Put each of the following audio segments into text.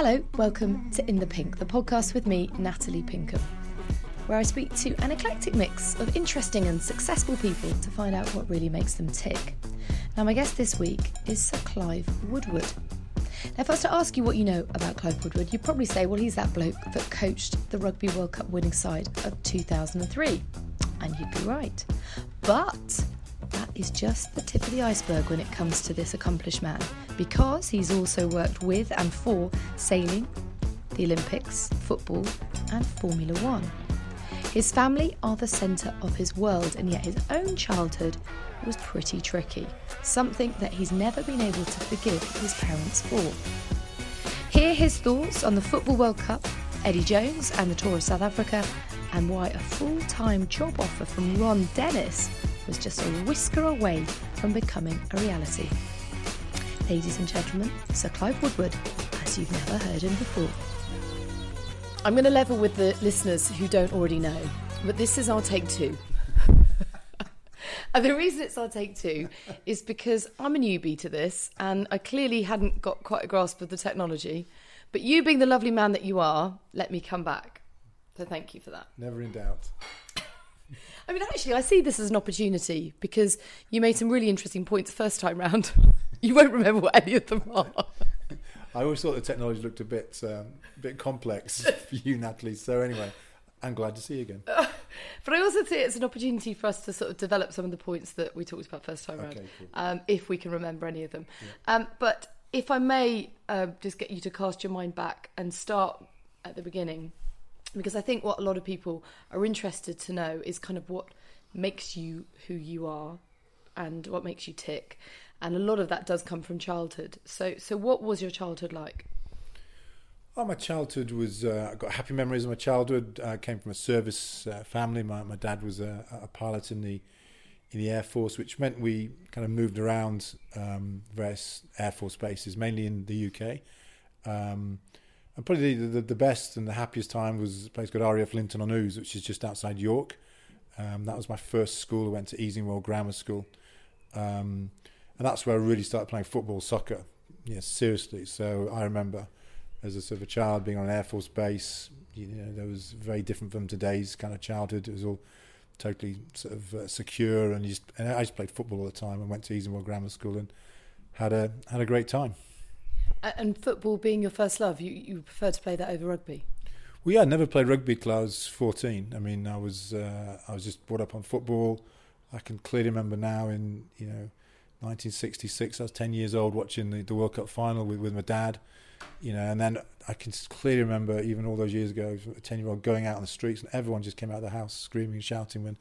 Hello, welcome to In the Pink, the podcast with me, Natalie Pinkham, where I speak to an eclectic mix of interesting and successful people to find out what really makes them tick. Now, my guest this week is Sir Clive Woodward. Now, if I was to ask you what you know about Clive Woodward, you'd probably say, well, he's that bloke that coached the Rugby World Cup winning side of 2003. And you'd be right. But is just the tip of the iceberg when it comes to this accomplished man, because he's also worked with and for sailing, the Olympics, football, and Formula One. His family are the centre of his world, and yet his own childhood was pretty tricky, something that he's never been able to forgive his parents for. Hear his thoughts on the Football World Cup, Eddie Jones and the Tour of South Africa, and why a full time job offer from Ron Dennis was just a whisker away from becoming a reality. Ladies and gentlemen, Sir Clive Woodward, as you've never heard him before. I'm going to level with the listeners who don't already know, but this is our take two. and the reason it's our take two is because I'm a newbie to this and I clearly hadn't got quite a grasp of the technology. But you, being the lovely man that you are, let me come back. So thank you for that. Never in doubt. I mean, actually, I see this as an opportunity because you made some really interesting points first time round. you won't remember what any of them are. I always thought the technology looked a bit, um, a bit complex for you, Natalie. So anyway, I'm glad to see you again. but I also see it as an opportunity for us to sort of develop some of the points that we talked about first time Okay, round, cool. um, if we can remember any of them. Um, but if I may uh, just get you to cast your mind back and start at the beginning, because I think what a lot of people are interested to know is kind of what makes you who you are and what makes you tick. And a lot of that does come from childhood. So, so what was your childhood like? Oh, my childhood was. Uh, I got happy memories of my childhood. I came from a service uh, family. My my dad was a, a pilot in the in the air force, which meant we kind of moved around um, various air force bases, mainly in the UK. Um, and probably the, the, the best and the happiest time was a place called RAF Linton on Ouse, which is just outside York. Um, that was my first school. I went to Easingwold Grammar School, um, and that's where I really started playing football, soccer. Yes, seriously. So I remember as a sort of a child being on an air force base. You know, that was very different from today's kind of childhood. It was all totally sort of uh, secure, and, just, and I just played football all the time. I went to Easingwold Grammar School and had a had a great time. And football being your first love, you, you prefer to play that over rugby? Well, yeah, I never played rugby till I was 14. I mean, I was uh, I was just brought up on football. I can clearly remember now in you know 1966. I was 10 years old watching the, the World Cup final with, with my dad. You know, and then I can clearly remember even all those years ago, a 10 year old going out on the streets and everyone just came out of the house screaming and shouting when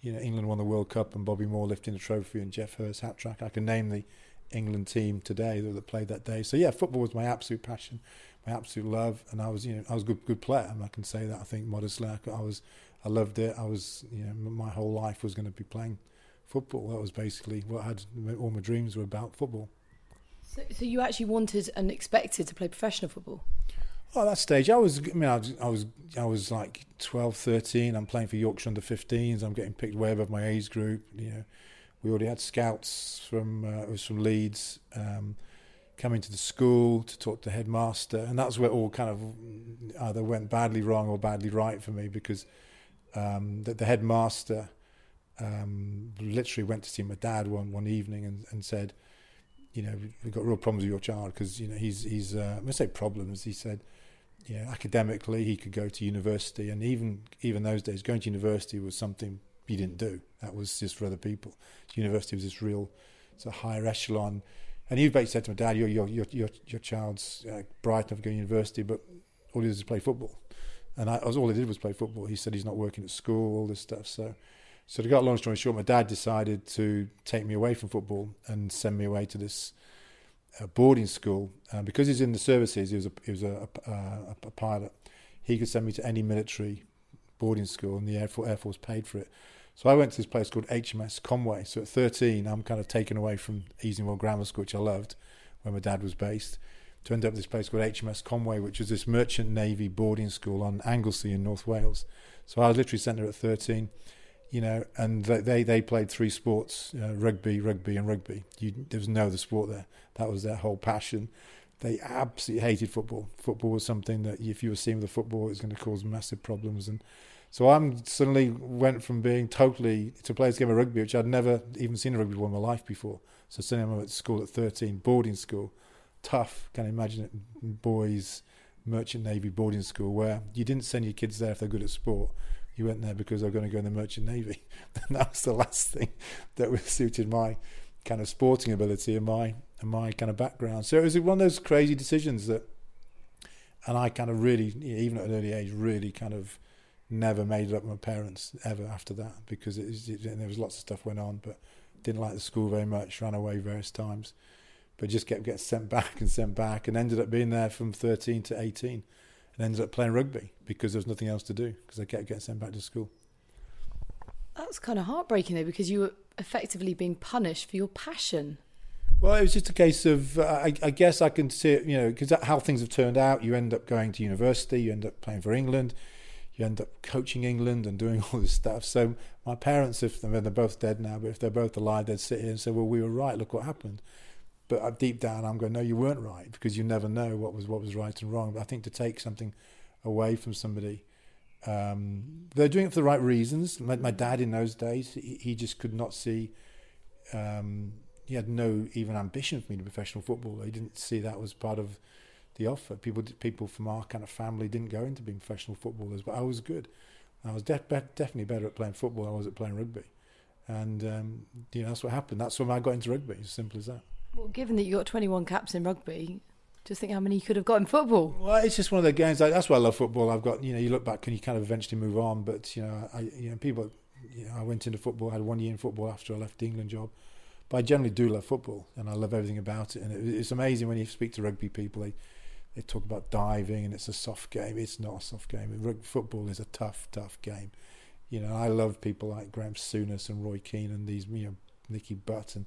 you know England won the World Cup and Bobby Moore lifting the trophy and Geoff Hurst hat trick. I can name the England team today that, played that day. So yeah, football was my absolute passion, my absolute love, and I was you know I was a good good player. And I can say that I think modestly. I, I was I loved it. I was you know my whole life was going to be playing football. That was basically what I had. All my dreams were about football. So, so you actually wanted and expected to play professional football? Oh, at that stage, I was, I mean, I was, I was, I was like 12, 13. I'm playing for Yorkshire under 15s. I'm getting picked way above my age group. You know, we already had scouts from, uh, from Leeds, um, coming to the school to talk to the headmaster. And that's where it all kind of either went badly wrong or badly right for me because um, the, the headmaster um, literally went to see my dad one, one evening and, and said, you know, we've got real problems with your child because, you know, he's, he's uh, I say problems, he said, know, academically he could go to university and even, even those days going to university was something he didn't do. That was just for other people. University was this real sort of higher echelon. And he basically said to my dad, your, your, your, your, your child's uh, bright enough to go to university, but all he does is play football. And I, all he did was play football. He said he's not working at school, all this stuff. So, so to got a long story short, my dad decided to take me away from football and send me away to this uh, boarding school uh, because he's in the services. He was a he was a, a, a, a pilot. He could send me to any military boarding school, and the Air Force, Air Force paid for it. So I went to this place called HMS Conway. So at 13, I'm kind of taken away from Easingwold Grammar School, which I loved, where my dad was based, to end up at this place called HMS Conway, which was this merchant navy boarding school on Anglesey in North Wales. So I was literally sent there at 13 you know, and they they played three sports: uh, rugby, rugby, and rugby. You, there was no other sport there. That was their whole passion. they absolutely hated football. Football was something that if you were seen with a football, it was going to cause massive problems. And so I'm suddenly went from being totally to play this game of rugby, which I'd never even seen a rugby ball in my life before. So suddenly I'm at school at 13, boarding school, tough. Can imagine it? Boys, merchant navy boarding school, where you didn't send your kids there if they're good at sport. You went there because they're going to go in the merchant navy. and that was the last thing that was suited my kind of sporting ability and my and my kind of background. So it was one of those crazy decisions that, and I kind of really, even at an early age, really kind of never made it up with my parents ever after that because it, was, it, there was lots of stuff went on, but didn't like the school very much, ran away various times, but just kept getting sent back and sent back, and ended up being there from 13 to 18, and ended up playing rugby because there was nothing else to do because I kept getting sent back to school. That's kind of heartbreaking though, because you were effectively being punished for your passion. Well, it was just a case of, uh, I, I, guess I can see it, you know, because how things have turned out. You end up going to university, you end up playing for England, you end up coaching England and doing all this stuff. So my parents, if they're, both dead now, but if they're both alive, they'd sit here and say, "Well, we were right. Look what happened." But deep down, I'm going, "No, you weren't right," because you never know what was what was right and wrong. But I think to take something away from somebody, um, they're doing it for the right reasons. My, my dad in those days, he, he just could not see. Um, he had no even ambition for me to professional footballer. He didn't see that was part of the offer. People people from our kind of family didn't go into being professional footballers, but I was good. I was de- be- definitely better at playing football than I was at playing rugby, and um, you know that's what happened. That's when I got into rugby. As simple as that. Well, given that you got 21 caps in rugby, just think how many you could have got in football. Well, it's just one of the games. that's why I love football. I've got you know you look back and you kind of eventually move on, but you know I you know people you know I went into football. I had one year in football after I left the England job. But I generally do love football, and I love everything about it. And it, it's amazing when you speak to rugby people; they they talk about diving, and it's a soft game. It's not a soft game. Football is a tough, tough game. You know, I love people like Graham Souness and Roy Keane and these, you know, Nicky Butt and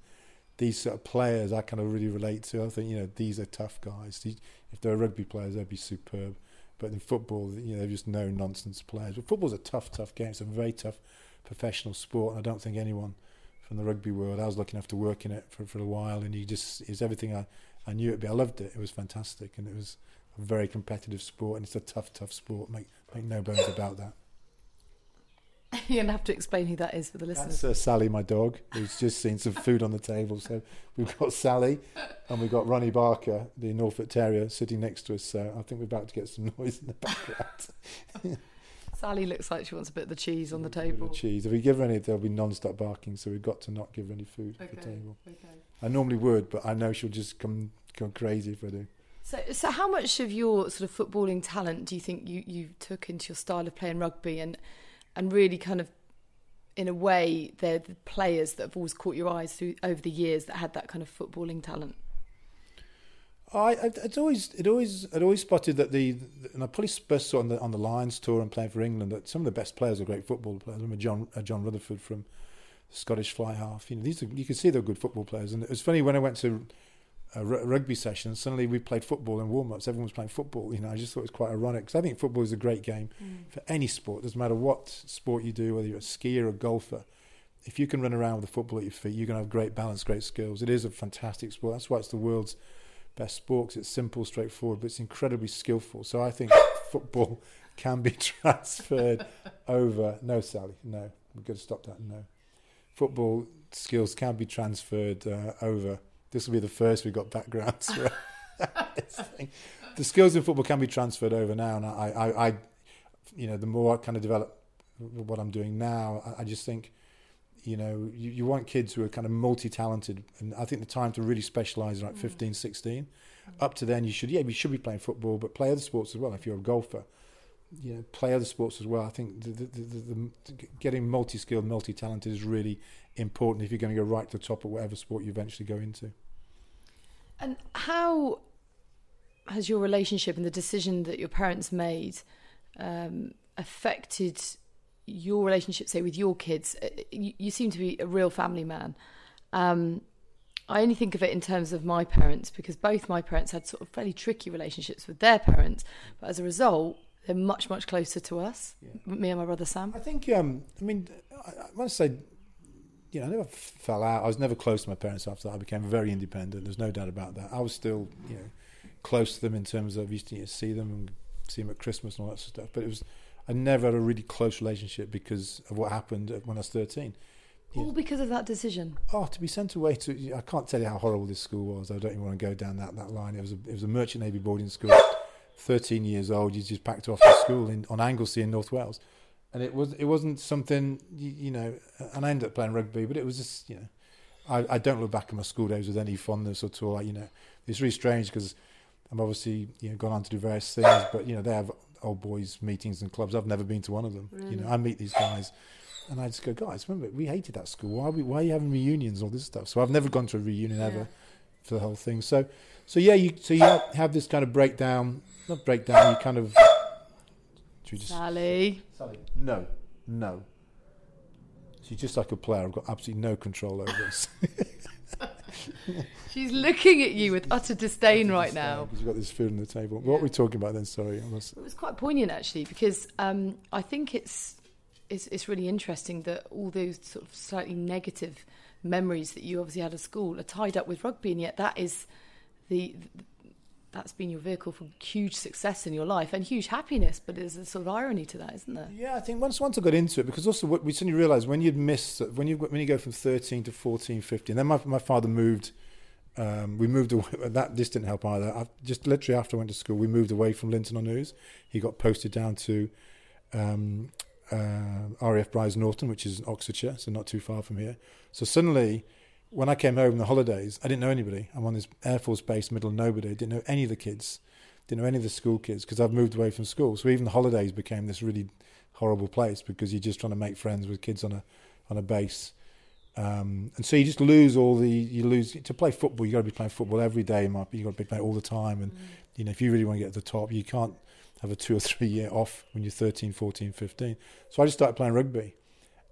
these sort of players. I kind of really relate to. I think you know these are tough guys. These, if they're rugby players, they'd be superb. But in football, you know, they're just no nonsense players. But football's a tough, tough game. It's a very tough professional sport, and I don't think anyone from the rugby world. I was lucky enough to work in it for, for a while, and you just it's everything I, I knew it'd be. I loved it. It was fantastic, and it was a very competitive sport, and it's a tough, tough sport. Make make no bones about that. You're gonna have to explain who that is for the listeners. That's uh, Sally, my dog, who's just seen some food on the table. So we've got Sally, and we've got Ronnie Barker, the Norfolk Terrier, sitting next to us. So I think we're about to get some noise in the background. Sally looks like she wants a bit of the cheese on the table. The cheese. If we give her any, there'll be non-stop barking. So we've got to not give her any food okay, at the table. Okay. I normally would, but I know she'll just come come crazy if I do. So, so how much of your sort of footballing talent do you think you, you took into your style of playing rugby, and and really kind of, in a way, they're the players that have always caught your eyes through over the years that had that kind of footballing talent. I, it's always, it always, I'd always spotted that the, and I probably first saw on the on the Lions tour and playing for England that some of the best players are great football players. I remember John uh, John Rutherford from Scottish fly half. You know, these are, you can see they're good football players. And it was funny when I went to a r- rugby session, suddenly we played football in warm ups. Everyone was playing football. You know, I just thought it was quite ironic because I think football is a great game mm. for any sport. It Doesn't matter what sport you do, whether you're a skier or a golfer. If you can run around with a football at your feet, you're going to have great balance, great skills. It is a fantastic sport. That's why it's the world's best sports. it's simple, straightforward, but it's incredibly skillful. So I think football can be transferred over. No, Sally, no. We've got to stop that. No. Football skills can be transferred uh, over. This will be the first we've got backgrounds. the skills in football can be transferred over now, and I, I, I you know, the more I kind of develop what I'm doing now, I, I just think you know, you, you want kids who are kind of multi-talented, and I think the time to really specialise is like mm. 15, 16. Mm. Up to then, you should yeah, you should be playing football, but play other sports as well. If you're a golfer, you know, play other sports as well. I think the, the, the, the getting multi-skilled, multi-talented is really important if you're going to go right to the top of whatever sport you eventually go into. And how has your relationship and the decision that your parents made um, affected your relationship, say, with your kids, uh, you, you seem to be a real family man. Um, I only think of it in terms of my parents because both my parents had sort of fairly tricky relationships with their parents, but as a result, they're much much closer to us. Yeah. Me and my brother Sam. I think. Um, I mean, I, I want to say, you know, I never fell out. I was never close to my parents after that. I became very independent. There's no doubt about that. I was still, you know, close to them in terms of used to you know, see them and see them at Christmas and all that sort of stuff. But it was I never had a really close relationship because of what happened when I was thirteen. All because of that decision. Oh, to be sent away to I can't tell you how horrible this school was. I don't even want to go down that, that line. It was a it was a merchant navy boarding school. Thirteen years old, you just packed off to school in on Anglesey in North Wales, and it was it wasn't something you, you know. And I ended up playing rugby, but it was just you know, I, I don't look back at my school days with any fondness at all. Like, you know, it's really strange because I'm obviously you know gone on to do various things, but you know they have old boys meetings and clubs. I've never been to one of them. Really? You know, I meet these guys, and I just go, guys, remember we hated that school. Why are we, why are you having reunions, all this stuff? So I've never gone to a reunion Yeah. ever for the whole thing. So, so yeah, you so you have, have this kind of breakdown, not breakdown. You kind of. We just Sally. Sally, no, no. She's just like a player. I've got absolutely no control over this. She's looking at you with utter disdain right now. Because you've got this food on the table. What were we talking about then? Sorry. It was quite poignant actually because um, I think it's, it's it's really interesting that all those sort of slightly negative memories that you obviously had at school are tied up with rugby, and yet that is the that's been your vehicle for huge success in your life and huge happiness. But there's a sort of irony to that, isn't there? yeah, I think once once I got into it, because also what we suddenly realised when you'd miss, when you when you go from 13 to 14, 15, then my, my father moved, um, we moved away, that this didn't help either. I, just literally after I went to school, we moved away from Linton on Ouse. He got posted down to um, uh, RAF Brize Norton, which is in Oxfordshire, so not too far from here. So suddenly, when I came home in the holidays, I didn't know anybody. I'm on this Air Force base, middle of nobody. Didn't know any of the kids. Didn't know any of the school kids because I've moved away from school. So even the holidays became this really horrible place because you're just trying to make friends with kids on a on a base. Um, and so you just lose all the you lose to play football. You got to be playing football every day. Might be you got to be playing all the time. And you know if you really want to get to the top, you can't have a two or three year off when you're 13, 14, 15. So I just started playing rugby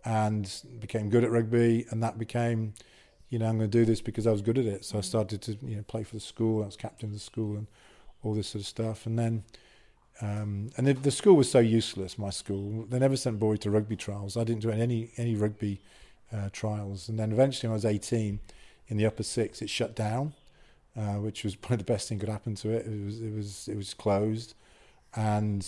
and became good at rugby, and that became, you know, I'm going to do this because I was good at it. So I started to, you know, play for the school. I was captain of the school and all this sort of stuff. And then, um, and the, the school was so useless. My school, they never sent boys to rugby trials. I didn't do any any rugby uh, trials. And then eventually, when I was 18, in the upper six, it shut down, uh, which was probably the best thing could happen to it. It was it was it was closed, and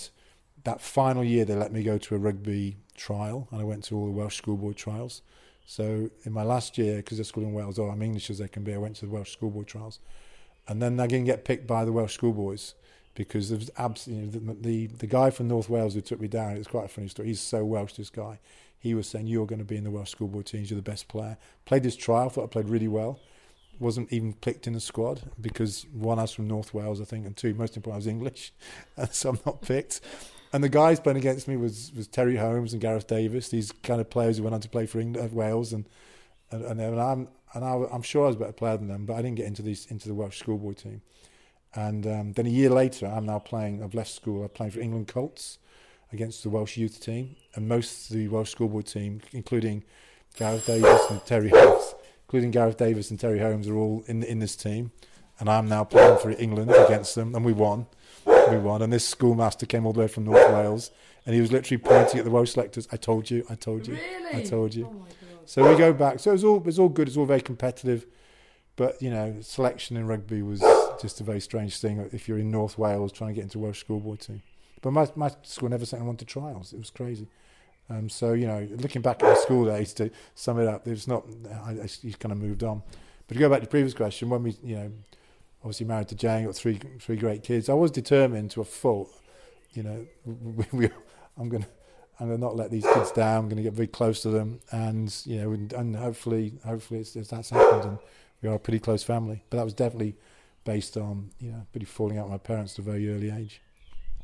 that final year they let me go to a rugby trial, and I went to all the Welsh schoolboy trials. So in my last year, because at school in Wales, oh, I'm English as they can be, I went to the Welsh schoolboy trials, and then I didn't get picked by the Welsh schoolboys because there was absolutely the, the the guy from North Wales who took me down. It's quite a funny story. He's so Welsh, this guy. He was saying you're going to be in the Welsh schoolboy teams. You're the best player. Played this trial, thought I played really well. Wasn't even picked in the squad because one, I was from North Wales, I think, and two, most important, I was English, so I'm not picked. And the guys playing against me was, was Terry Holmes and Gareth Davies, these kind of players who went on to play for England, Wales, and and, and, I'm and I, I'm sure I was a better player than them, but I didn't get into these into the Welsh schoolboy team. And um, then a year later, I'm now playing. I've left school. I'm playing for England Colts against the Welsh youth team, and most of the Welsh schoolboy team, including Gareth Davies and Terry Holmes, including Gareth Davies and Terry Holmes, are all in in this team. And I'm now playing for England against them, and we won. We won. And this schoolmaster came all the way from North Wales, and he was literally pointing at the Welsh selectors. I told you. I told you. I told you. Oh my. So we go back. So it was all it was all good. It was all very competitive, but you know, selection in rugby was just a very strange thing. If you're in North Wales trying to get into Welsh schoolboy team, but my my school never sent anyone to trials. It was crazy. Um, so you know, looking back at the school days to sum it up, there's not. I, I he's kind of moved on. But to go back to the previous question, when we you know, obviously married to Jane, got three three great kids. I was determined to a fault. You know, we, we, I'm gonna. I'm going to not let these kids down. I'm going to get very close to them, and you know, and, and hopefully, hopefully, it's, it's, that's happened, and we are a pretty close family. But that was definitely based on you know, pretty falling out with my parents at a very early age.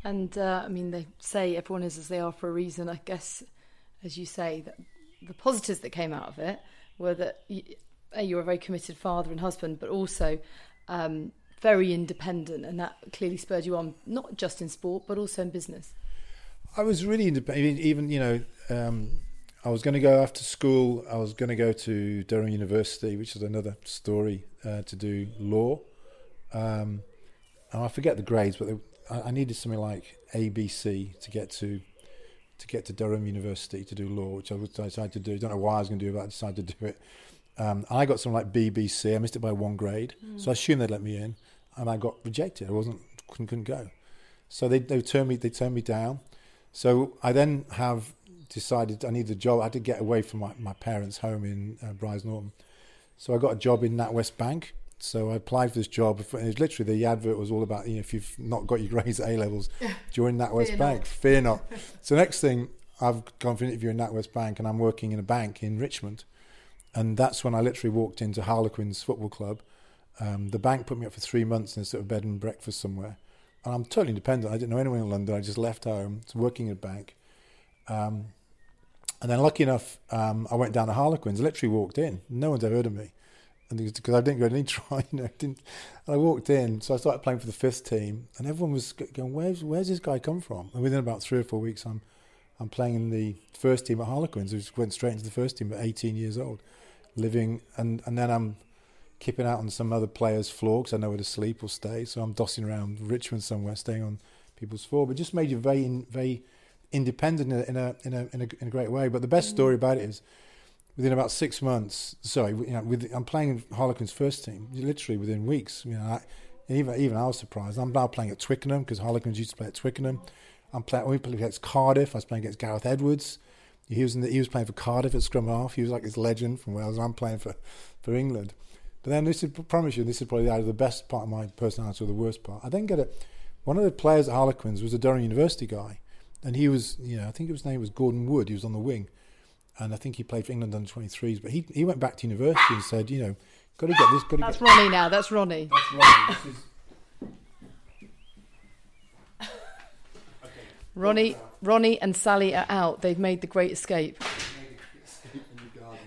And uh, I mean, they say everyone is as they are for a reason. I guess, as you say, that the positives that came out of it were that you, you were a very committed father and husband, but also um, very independent, and that clearly spurred you on, not just in sport, but also in business. I was really independent. Even you know, um, I was going to go after school. I was going to go to Durham University, which is another story, uh, to do law. Um, I forget the grades, but they, I, I needed something like ABC to get to to get to Durham University to do law, which I I decided to do. Don't know why I was going to do it, but I decided to do it. Um, I got something like BBC. I missed it by one grade, so I assumed they'd let me in. and I got rejected. I wasn't couldn't, couldn't go. So they they turned me they turned me down. So I then have decided I needed a job. I had to get away from my, my parents' home in uh, Brize Norton. So I got a job in NatWest Bank. So I applied for this job. It was literally the advert was all about you know if you've not got your grades at A levels, join NatWest Fear Bank. not. Fear not. so next thing I've gone for an interview in NatWest Bank and I'm working in a bank in Richmond, and that's when I literally walked into Harlequins Football Club. Um, the bank put me up for three months in a sort of bed and breakfast somewhere, and I'm totally independent. I didn't know anyone in London. I just left home, working in a bank. Um, and then, lucky enough, um, I went down to Harlequins. Literally walked in. No one's ever heard of me, and because I didn't go any try, you know, didn't. And I walked in, so I started playing for the fifth team, and everyone was going, "Where's where's this guy come from?" And within about three or four weeks, I'm I'm playing in the first team at Harlequins. I just went straight into the first team at 18 years old, living, and and then I'm keeping out on some other players' floor because I know where to sleep or stay. So I'm dossing around Richmond somewhere, staying on people's floor. But it just made you very very independent in a, in a in a in a in a great way. But the best mm. story about it is within about six months. Sorry, you know, with I'm playing Harlequins first team literally within weeks. You know, I, even even I was surprised. I'm now playing at Twickenham because Harlequins used to play at Twickenham. I'm playing. We played against Cardiff. I was playing against Gareth Edwards. He was in the, he was playing for Cardiff at scrum half. He was like this legend from Wales. I'm playing for for England. But then this is I promise you, this is probably either the best part of my personality or the worst part. I then get it. One of the players at Harlequins was a Durham University guy, and he was, you know, I think his name was Gordon Wood. He was on the wing, and I think he played for England under 23s. But he he went back to university and said, you know, got to get this, got to That's get. Ronnie now. That's Ronnie. That's right. This is Ronnie, Ronnie and Sally are out. They've made the great escape.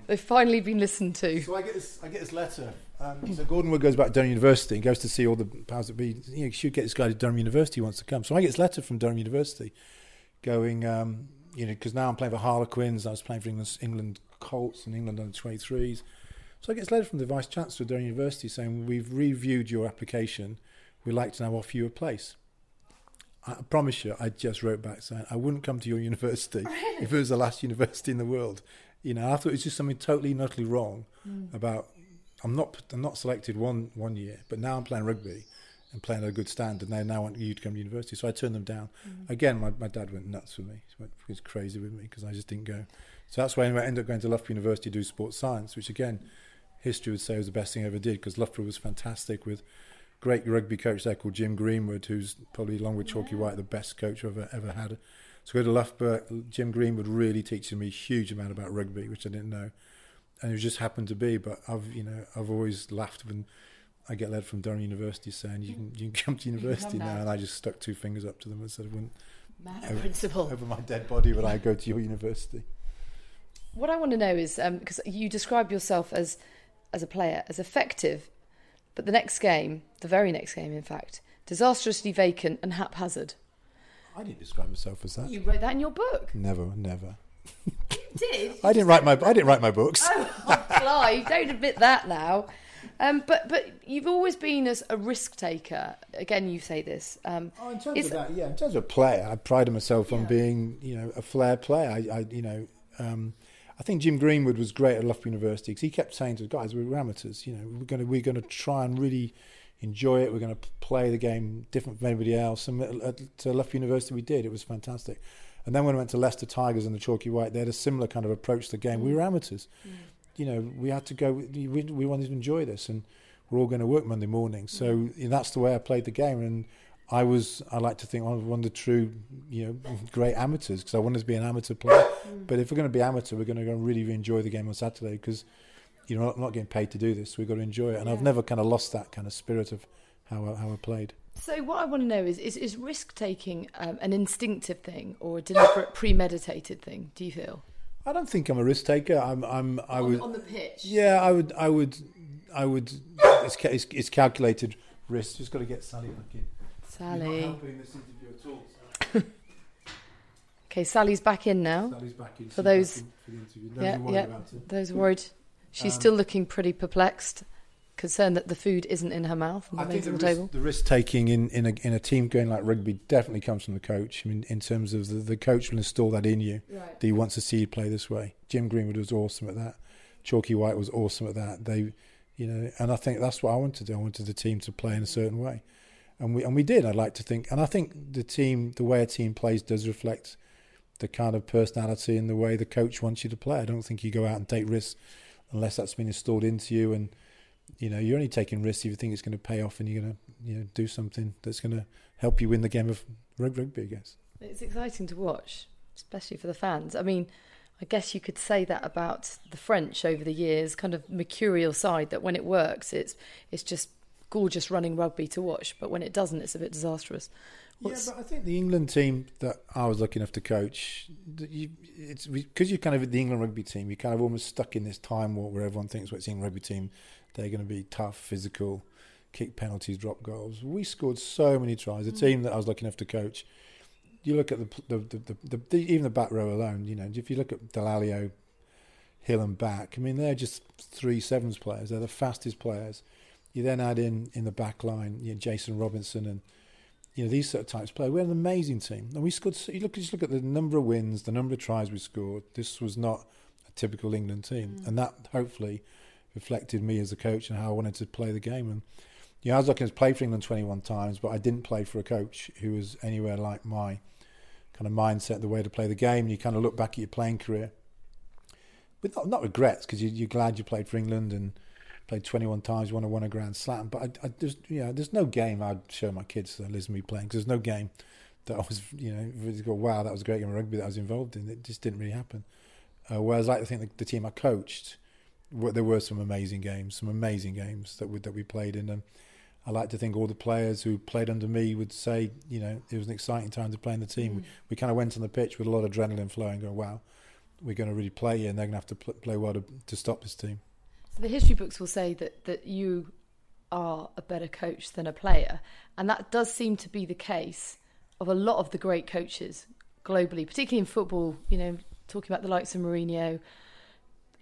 They've finally been listened to. So I get this, I get this letter. Um, so Gordon Wood goes back to Durham University and goes to see all the powers that be. You, know, should get this guy to Durham University. Wants to come. So I get this letter from Durham University, going, um, you know, because now I'm playing for Harlequins. I was playing for England, England Colts and England under 23s. So I get this letter from the Vice Chancellor of Durham University saying we've reviewed your application. We'd like to now offer you a place. I promise you, I just wrote back saying I wouldn't come to your university if it was the last university in the world. You know, I thought it was just something totally and utterly wrong mm. about. I'm not. I'm not selected one one year, but now I'm playing rugby and playing at a good standard. And they now want you to come to university, so I turned them down. Mm. Again, my, my dad went nuts with me. He went he was crazy with me because I just didn't go. So that's why I ended up going to Loughborough University to do sports science, which again, history would say was the best thing I ever did because Loughborough was fantastic with great rugby coach there called Jim Greenwood, who's probably along with Chalky White the best coach I've ever, ever had. So go to Loughborough, Jim Greenwood really teaching me a huge amount about rugby, which I didn't know, and it just happened to be. But I've you know I've always laughed when I get led from Durham University saying you can you can come to university now, and I just stuck two fingers up to them and said, "Wouldn't Mad Over- principle. over my dead body would I go to your university?" What I want to know is um, because you describe yourself as as a player as effective, but the next game, the very next game, in fact, disastrously vacant and haphazard. I didn't describe myself as that. You wrote that in your book. Never, never. Did I didn't write my I didn't write my books. oh, Clive, don't admit that now. Um, but but you've always been as a risk taker. Again, you say this. Um, Oh, in terms Is- of that, yeah. In terms of player, I pride myself on being, you know, a flair player. I, I you know, um, I think Jim Greenwood was great at Loughborough University because he kept saying to us, guys, we're amateurs. You know, we're going to we're going to try and really enjoy it. We're going to play the game different from anybody else. And at, at, Loughborough University, we did. It was fantastic. And then when I went to Leicester Tigers and the Chalky White, they had a similar kind of approach to the game. We were mm. amateurs. Mm. You know, we had to go. We, we wanted to enjoy this, and we're all going to work Monday morning. So you know, that's the way I played the game, and I was. I like to think I was one of the true, you know, great amateurs because I wanted to be an amateur player. But if we're going to be amateur, we're going to go and really enjoy the game on Saturday because you know I'm not getting paid to do this. We've got to enjoy it, and I've never kind of lost that kind of spirit of how I, how I played. so what I want to know is is, is risk taking um, an instinctive thing or a deliberate, premeditated thing? Do you feel I don't think I'm a risk taker. I'm. I'm. I would. on the pitch? Yeah, I would. I would. I would. It's, it's, it's calculated risk. Just got to get Sally back in. You're not Sally. helping this interview at all. Okay, Sally's back in now. Sally's back in. For She's those- in for the interview. Yeah, worried yeah. about it. Those worried. She's Um, still looking pretty perplexed, concerned that the food isn't in her mouth and I think remains the on the risk, the, risk, taking in, in, a, in a team going like rugby definitely comes from the coach. I mean, in terms of the, the coach will install that in you Right. that he wants to see you play this way. Jim Greenwood was awesome at that. Chalky White was awesome at that. They you know. And I think that's what I wanted to do. I wanted the team to play in a certain way, and we and we did. I'd like to think, and I think the team, the way a team plays, does reflect the kind of personality and the way the coach wants you to play. I don't think you go out and take risks unless that's been installed into you, and you know you're only taking risks if you think it's going to pay off and you're going to you know do something that's going to help you win the game of rugby. I guess it's exciting to watch, especially for the fans. I mean. I guess you could say that about the French over the years, kind of mercurial side. That when it works, it's it's just gorgeous running rugby to watch, but when it doesn't, it's a bit disastrous. What's... Yeah, but I think the England team that I was lucky enough to coach, you, it's because you're kind of the England rugby team. You're kind of almost stuck in this time warp where everyone thinks, well, it's England rugby team. They're going to be tough, physical, kick penalties, drop goals. We scored so many tries. The mm. team that I was lucky enough to coach, you look at the the, the, the, the, even the back row alone. You know, if you look at Dallaglio, Hill, and Back, I mean, they're just three sevens players. They're the fastest players. You then add in in the back line, you know, Jason Robinson and you know these sort of types of play. We had an amazing team, and we scored. You look, just look at the number of wins, the number of tries we scored. This was not a typical England team, mm. and that hopefully reflected me as a coach and how I wanted to play the game. And you know, I was looking to play for England 21 times, but I didn't play for a coach who was anywhere like my kind of mindset, the way to play the game. And You kind of look back at your playing career with not, not regrets because you, are glad you played for England and played 21 times, won a won a Grand Slam. But I, I, there's you know there's no game I'd show my kids that listen to me playing because there's no game that I was you know really go wow that was a great game of rugby that I was involved in. It just didn't really happen. Uh, whereas I think the, the, team I coached, there were some amazing games, some amazing games that we, that we played in, and I like to think all the players who played under me would say, you know, it was an exciting time to play in the team. Mm. We, we kind of went on the pitch with a lot of adrenaline flowing, going, wow, we're going to really play here, and they're going to have to pl- play well to, to stop this team. The history books will say that that you are a better coach than a player, and that does seem to be the case of a lot of the great coaches globally, particularly in football. You know, talking about the likes of Mourinho,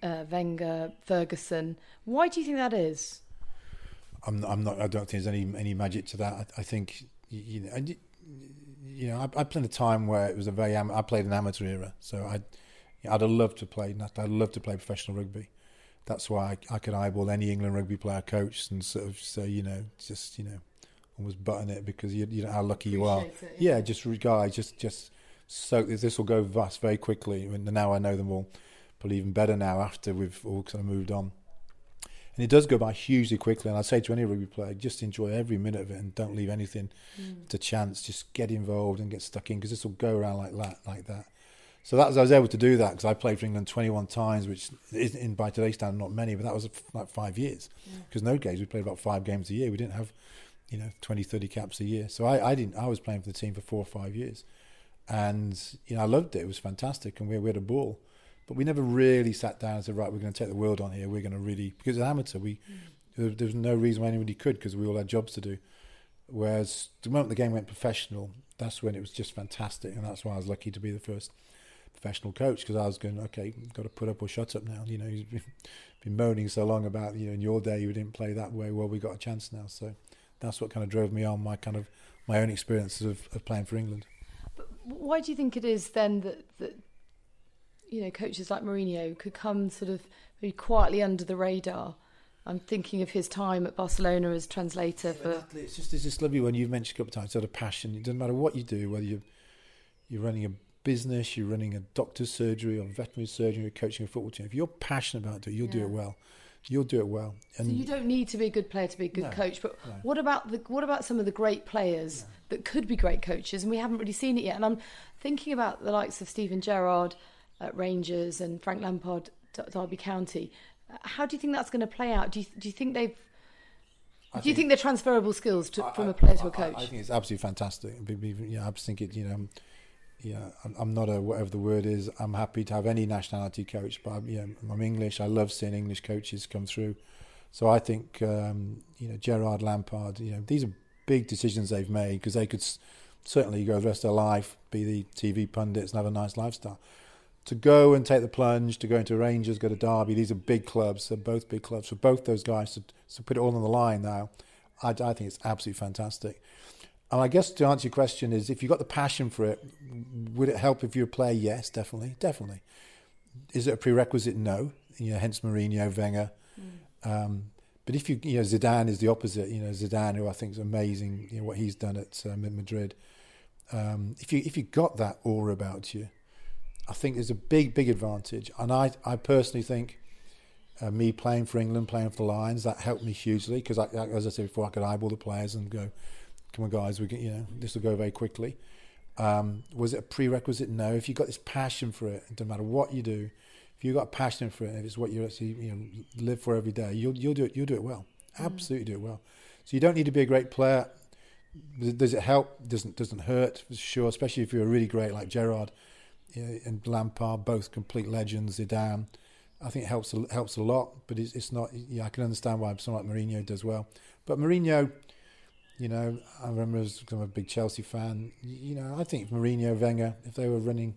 uh, Wenger, Ferguson. Why do you think that is? I'm, I'm not. I don't think there's any any magic to that. I, I think you know. I, you know, I, I played a time where it was a very. I played an amateur era, so I, I'd have loved to play. I'd love to play professional rugby that's why I, I could eyeball any England rugby player coach and sort of say, you know, just you know, almost button it because you, you know how lucky you are. It, yeah. yeah. just regard, just just so this will go vast very quickly. And now I know them all, probably even better now after we've all kind of moved on. And it does go by hugely quickly. And I say to any rugby player, just enjoy every minute of it and don't leave anything mm. to chance. Just get involved and get stuck in because this will go around like that, like that. So that was, I was able to do that because I played for England 21 times, which is in by today's standard not many, but that was like five years. Because yeah. in those days we played about five games a year. We didn't have, you know, 20, 30 caps a year. So I, I didn't. I was playing for the team for four or five years, and you know I loved it. It was fantastic, and we, we had a ball, but we never really sat down and said, right, we're going to take the world on here. We're going to really because as amateur we. Mm. There, there was no reason why anybody could because we all had jobs to do. Whereas the moment the game went professional, that's when it was just fantastic, and that's why I was lucky to be the first professional coach because I was going, okay, got to put up or shut up now. You know, you've been moaning so long about, you know, in your day you didn't play that way. Well, we got a chance now. So that's what kind of drove me on my kind of my own experiences of, of playing for England. But why do you think it is then that, that you know coaches like Mourinho could come sort of very quietly under the radar? I'm thinking of his time at Barcelona as translator yeah, for. It's just it's just lovely when you've mentioned a couple of times sort of passion. It doesn't matter what you do, whether you you're running a business, you're running a doctor's surgery or veterinary surgery, you're coaching a football team. If you're passionate about it, you'll yeah. do it well. You'll do it well. And so you don't need to be a good player to be a good no, coach. But no. what about the what about some of the great players that could be great coaches, and we haven't really seen it yet? And I'm thinking about the likes of Steven Gerrard at Rangers and Frank Lampard at Derby County. How do you think that's going to play out? Do you do you think they've I do you think, they're transferable skills to, I, from a player to a coach? I, think it's absolutely fantastic. Yeah, I think it. You know, yeah, I'm not a whatever the word is. I'm happy to have any nationality coach, but I'm, yeah, I'm English. I love seeing English coaches come through. So I think um, you know Gerrard Lampard. You know these are big decisions they've made because they could certainly go the rest of their life, be the TV pundits, and have a nice lifestyle. To go and take the plunge, to go into Rangers, go to Derby, these are big clubs. They're both big clubs for both those guys to, to put it all on the line now. I, I think it's absolutely fantastic. And I guess to answer your question is, if you've got the passion for it, would it help if you're a player? Yes, definitely, definitely. Is it a prerequisite? No. You know, hence Mourinho, Wenger. Mm. Um, But if you, you know, Zidane is the opposite. You know, Zidane, who I think is amazing. You know what he's done at um, Madrid. Um, if you if you got that aura about you, I think there's a big big advantage. And I I personally think uh, me playing for England, playing for the Lions, that helped me hugely because, as I said before, I could eyeball the players and go, "Come on, guys, we can, you know, this will go very quickly." Um, was it a prerequisite? No. If you've got this passion for it, it doesn't matter what you do. If you've got a passion for it, if it's what you actually you know live for every day, you'll you'll do it. You'll do it well. Mm. Absolutely do it well. So you don't need to be a great player. Does it help? Doesn't doesn't hurt for sure. Especially if you're really great like Gerrard you know, and Lampard, both complete legends. Zidane I think it helps helps a lot, but it's, it's not. Yeah, I can understand why someone like Mourinho does well. But Mourinho, you know, I remember as I'm a big Chelsea fan. You know, I think Mourinho, Wenger, if they were running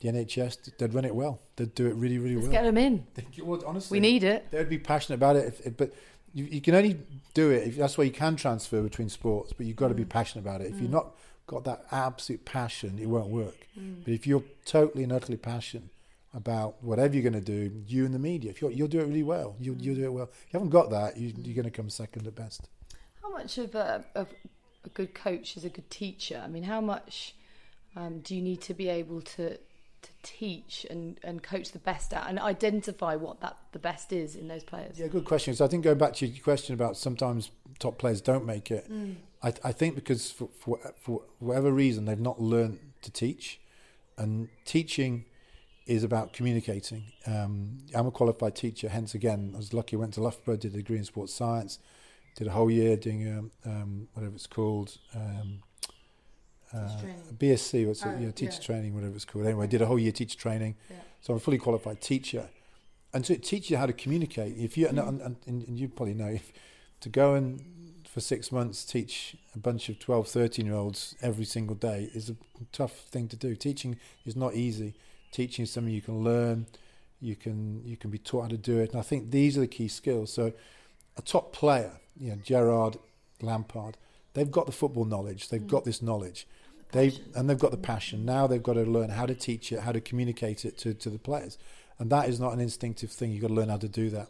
the NHS, they'd run it well. They'd do it really, really Let's well. Get them in. Well, honestly, we need it. They'd be passionate about it. If, but you, you, can only do it if that's why you can transfer between sports. But you've got mm. to be passionate about it. If mm. you're not got that absolute passion, it won't work. Mm. But if you're totally and utterly passionate about whatever you're going to do, you and the media. If you'll do it really well, you'll, you'll do it well. If you haven't got that, you, are going to come second at best. How much of a, of a good coach is a good teacher? I mean, how much um, do you need to be able to to teach and, and coach the best at and identify what that the best is in those players? Yeah, good question. So I think going back to your question about sometimes top players don't make it, mm. I, I think because for, for, for whatever reason they've not learned to teach, and teaching is about communicating. Um, I'm a qualified teacher, hence again, I was lucky. I went to Loughborough, did a degree in sports science, did a whole year doing um, um, whatever it's called, um, uh, BSc, what's oh, it, yeah, teacher yeah. training, whatever it's called. Anyway, I did a whole year teacher training, yeah. so I'm a fully qualified teacher, and so it teaches you how to communicate. If you mm. and, and, and, you probably know if to go and for six months teach a bunch of 12, 13 year olds every single day is a tough thing to do. Teaching is not easy teaching is something you can learn. You can you can be taught how to do it, and I think these are the key skills. So, a top player, you know, Gerrard, Lampard, they've got the football knowledge. They've mm. got this knowledge. They and they've got the passion. Now they've got to learn how to teach it, how to communicate it to, to the players, and that is not an instinctive thing. You've got to learn how to do that.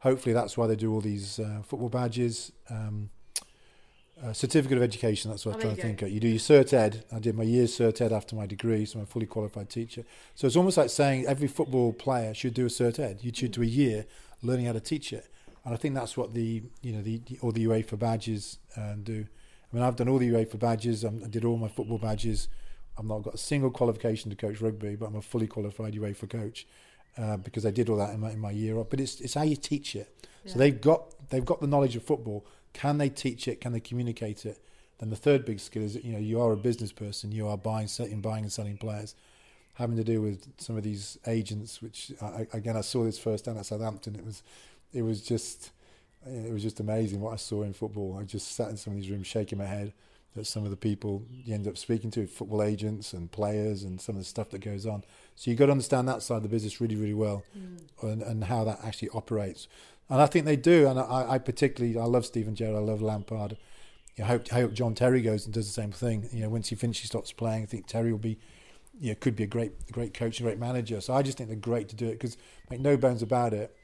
Hopefully, that's why they do all these uh, football badges. Um, uh, certificate of education, that's what oh, I'm trying to think of. You do your Cert Ed. I did my year's Cert Ed after my degree, so I'm a fully qualified teacher. So it's almost like saying every football player should do a Cert Ed. You should do a year learning how to teach it. And I think that's what the, you know, the, all the UEFA badges uh, do. I mean, I've done all the UEFA badges. I did all my football badges. I've not got a single qualification to coach rugby, but I'm a fully qualified UEFA coach uh, because I did all that in my, in my year up. But it's, it's how you teach it. Yeah. So they've got, they've got the knowledge of football can they teach it? Can they communicate it? Then the third big skill is you know you are a business person. You are buying, selling, buying and selling players, having to do with some of these agents. Which I, again, I saw this firsthand at Southampton. It was, it was just, it was just amazing what I saw in football. I just sat in some of these rooms shaking my head at some of the people you end up speaking to, football agents and players, and some of the stuff that goes on. So you've got to understand that side of the business really, really well, mm. and, and how that actually operates and I think they do. And I, I particularly, I love Steven Gerrard, I love Lampard. I hope, I hope John Terry goes and does the same thing. You know, once he finishes, stops playing, I think Terry will be, you know, could be a great, great coach and great manager. So I just think they're great to do it because make no bones about it.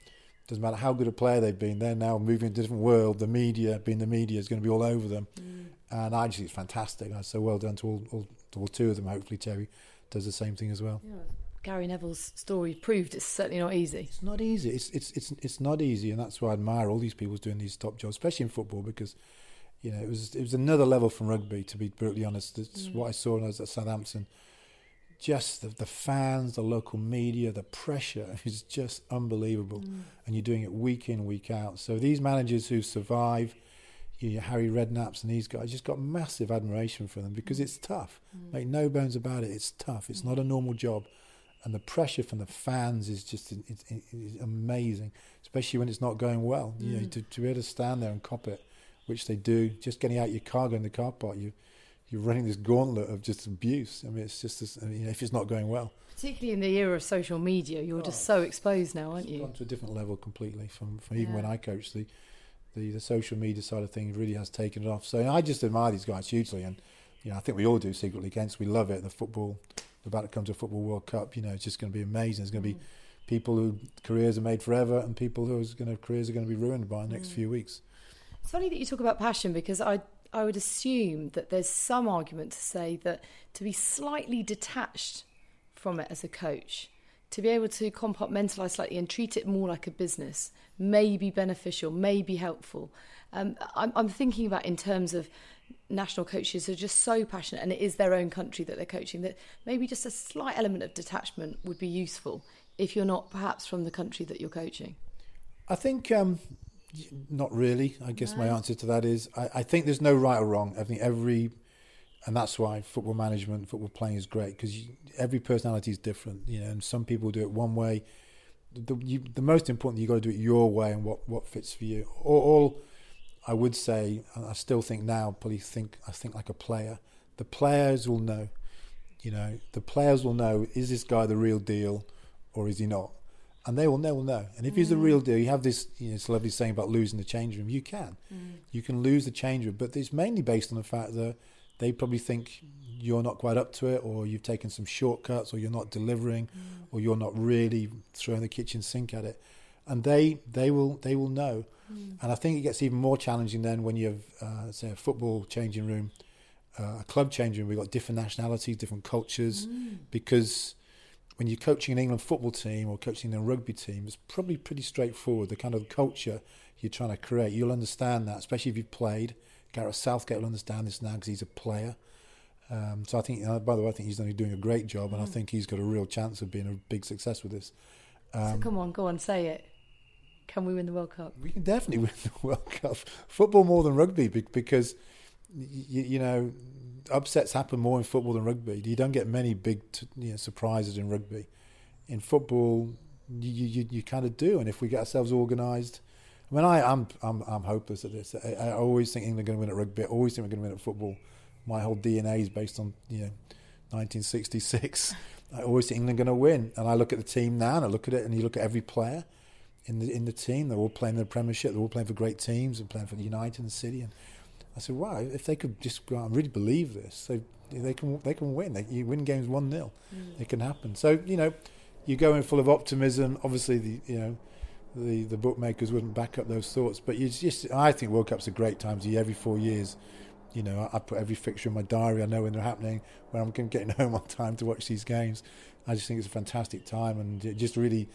Doesn't matter how good a player they've been, they're now moving to a different world. The media, being the media, is going to be all over them. Mm. And I just think it's fantastic. I So well done to all, all, to all two of them. Hopefully Terry does the same thing as well. Yeah. Gary Neville's story proved it's certainly not easy. It's not easy. It's it's it's it's not easy, and that's why I admire all these people doing these top jobs, especially in football, because you know it was it was another level from rugby. To be brutally honest, it's mm. what I saw when I was at Southampton. Just the, the fans, the local media, the pressure is just unbelievable, mm. and you're doing it week in, week out. So these managers who survive, you know, Harry Redknapp's and these guys, just got massive admiration for them because it's tough. Mm. Make no bones about it, it's tough. It's mm. not a normal job and the pressure from the fans is just it's, it's amazing, especially when it's not going well. Mm. You know, mm. to, to be able to stand there and cop it, which they do, just getting out your car, in the car park, you you're running this gauntlet of just abuse. I mean, it's just this, I mean, if it's not going well. Particularly in the era of social media, you're oh, just so exposed now, aren't you? Gone to a different level completely from, from even yeah. when I coached the, the the social media side of things really has taken it off. So I just admire these guys hugely, and you know I think we all do secretly. Against we love it. The football about to come to a football World Cup. You know, it's just going to be amazing. It's going to be, people whose careers are made forever and people whose going to careers are going to be ruined by the next Mm. few weeks. It's funny that you talk about passion because I I would assume that there's some argument to say that to be slightly detached from it as a coach, to be able to compartmentalize slightly and treat it more like a business, may be beneficial, may be helpful. Um, I'm, I'm thinking about in terms of national coaches who are just so passionate, and it is their own country that they're coaching. That maybe just a slight element of detachment would be useful if you're not perhaps from the country that you're coaching. I think um, not really. I guess my answer to that is I, I think there's no right or wrong. I think every, and that's why football management, football playing is great because every personality is different. You know, and some people do it one way. The, you, the most important, you got to do it your way and what, what fits for you. All, all I would say, and I still think now, probably think I think like a player. The players will know. You know, the players will know: is this guy the real deal, or is he not? And they will they will know. And if he's the mm. real deal, you have this you know, this lovely saying about losing the change room. You can, mm. you can lose the change room, but it's mainly based on the fact that they probably think you're not quite up to it, or you've taken some shortcuts, or you're not delivering, mm. or you're not really throwing the kitchen sink at it. And they they will they will know. And I think it gets even more challenging then when you have uh, say a football changing room, uh, a club changing room. We've got different nationalities, different cultures, because when you're coaching an England football team or coaching a rugby team, it's probably pretty straightforward. The kind of culture you're trying to create, you'll understand that, especially if you've played. Gareth Southgate will understand this now because he's a player. Um, so I think, uh, by the way, I think he's only doing a great job, and I think he's got a real chance of being a big success with this. so come on, go on, say it. Can we win the World Cup? We can definitely win the World Cup. Football more than rugby because you, you know upsets happen more in football than rugby. You don't get many big you know, surprises in rugby. In football, you you, you kind of do. And if we get ourselves organised, I mean, I, I'm I'm I'm hopeless at this. I, I always think England are going to win at rugby. I always think we're going to win at football. My whole DNA is based on you know 1966. I always think England are going to win. And I look at the team now, and I look at it, and you look at every player in the in the team. They're all playing the Premiership. They're all playing for great teams and playing for United and City. And I said, wow, if they could just go out and really believe this, they they can they can win. They you win games one 0 It can happen. So you know, you go in full of optimism. Obviously, the you know. The, the bookmakers wouldn't back up those thoughts, but you just I think World Cups are great times. Every four years, you know I, I put every fixture in my diary. I know when they're happening, when I'm getting home on time to watch these games. I just think it's a fantastic time, and it just really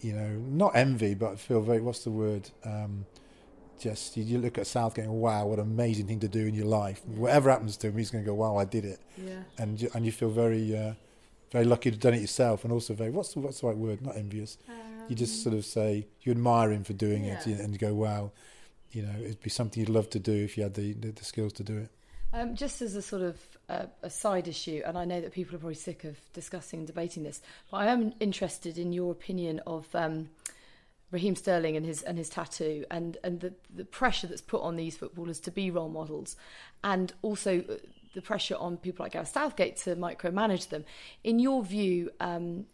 you know, not envy, but I feel very, what's the word? Um, just, you, look at Southgate, wow, what an amazing thing to do in your life. Whatever happens to him, he's going to go, wow, I did it. Yeah. And you, and you feel very, uh, very lucky to have done it yourself and also very, what's the, what's the right word? Not envious. you just sort of say, you admire him for doing it Um, Yeah. and you go, wow, you know, it'd be something you'd love to do if you had the, the, the skills to do it. Um, just as a sort of uh, a side issue, and I know that people are probably sick of discussing and debating this, but I am interested in your opinion of um, Raheem Sterling and his and his tattoo, and and the the pressure that's put on these footballers to be role models, and also uh, the pressure on people like Gareth Southgate to micromanage them. In your view, um,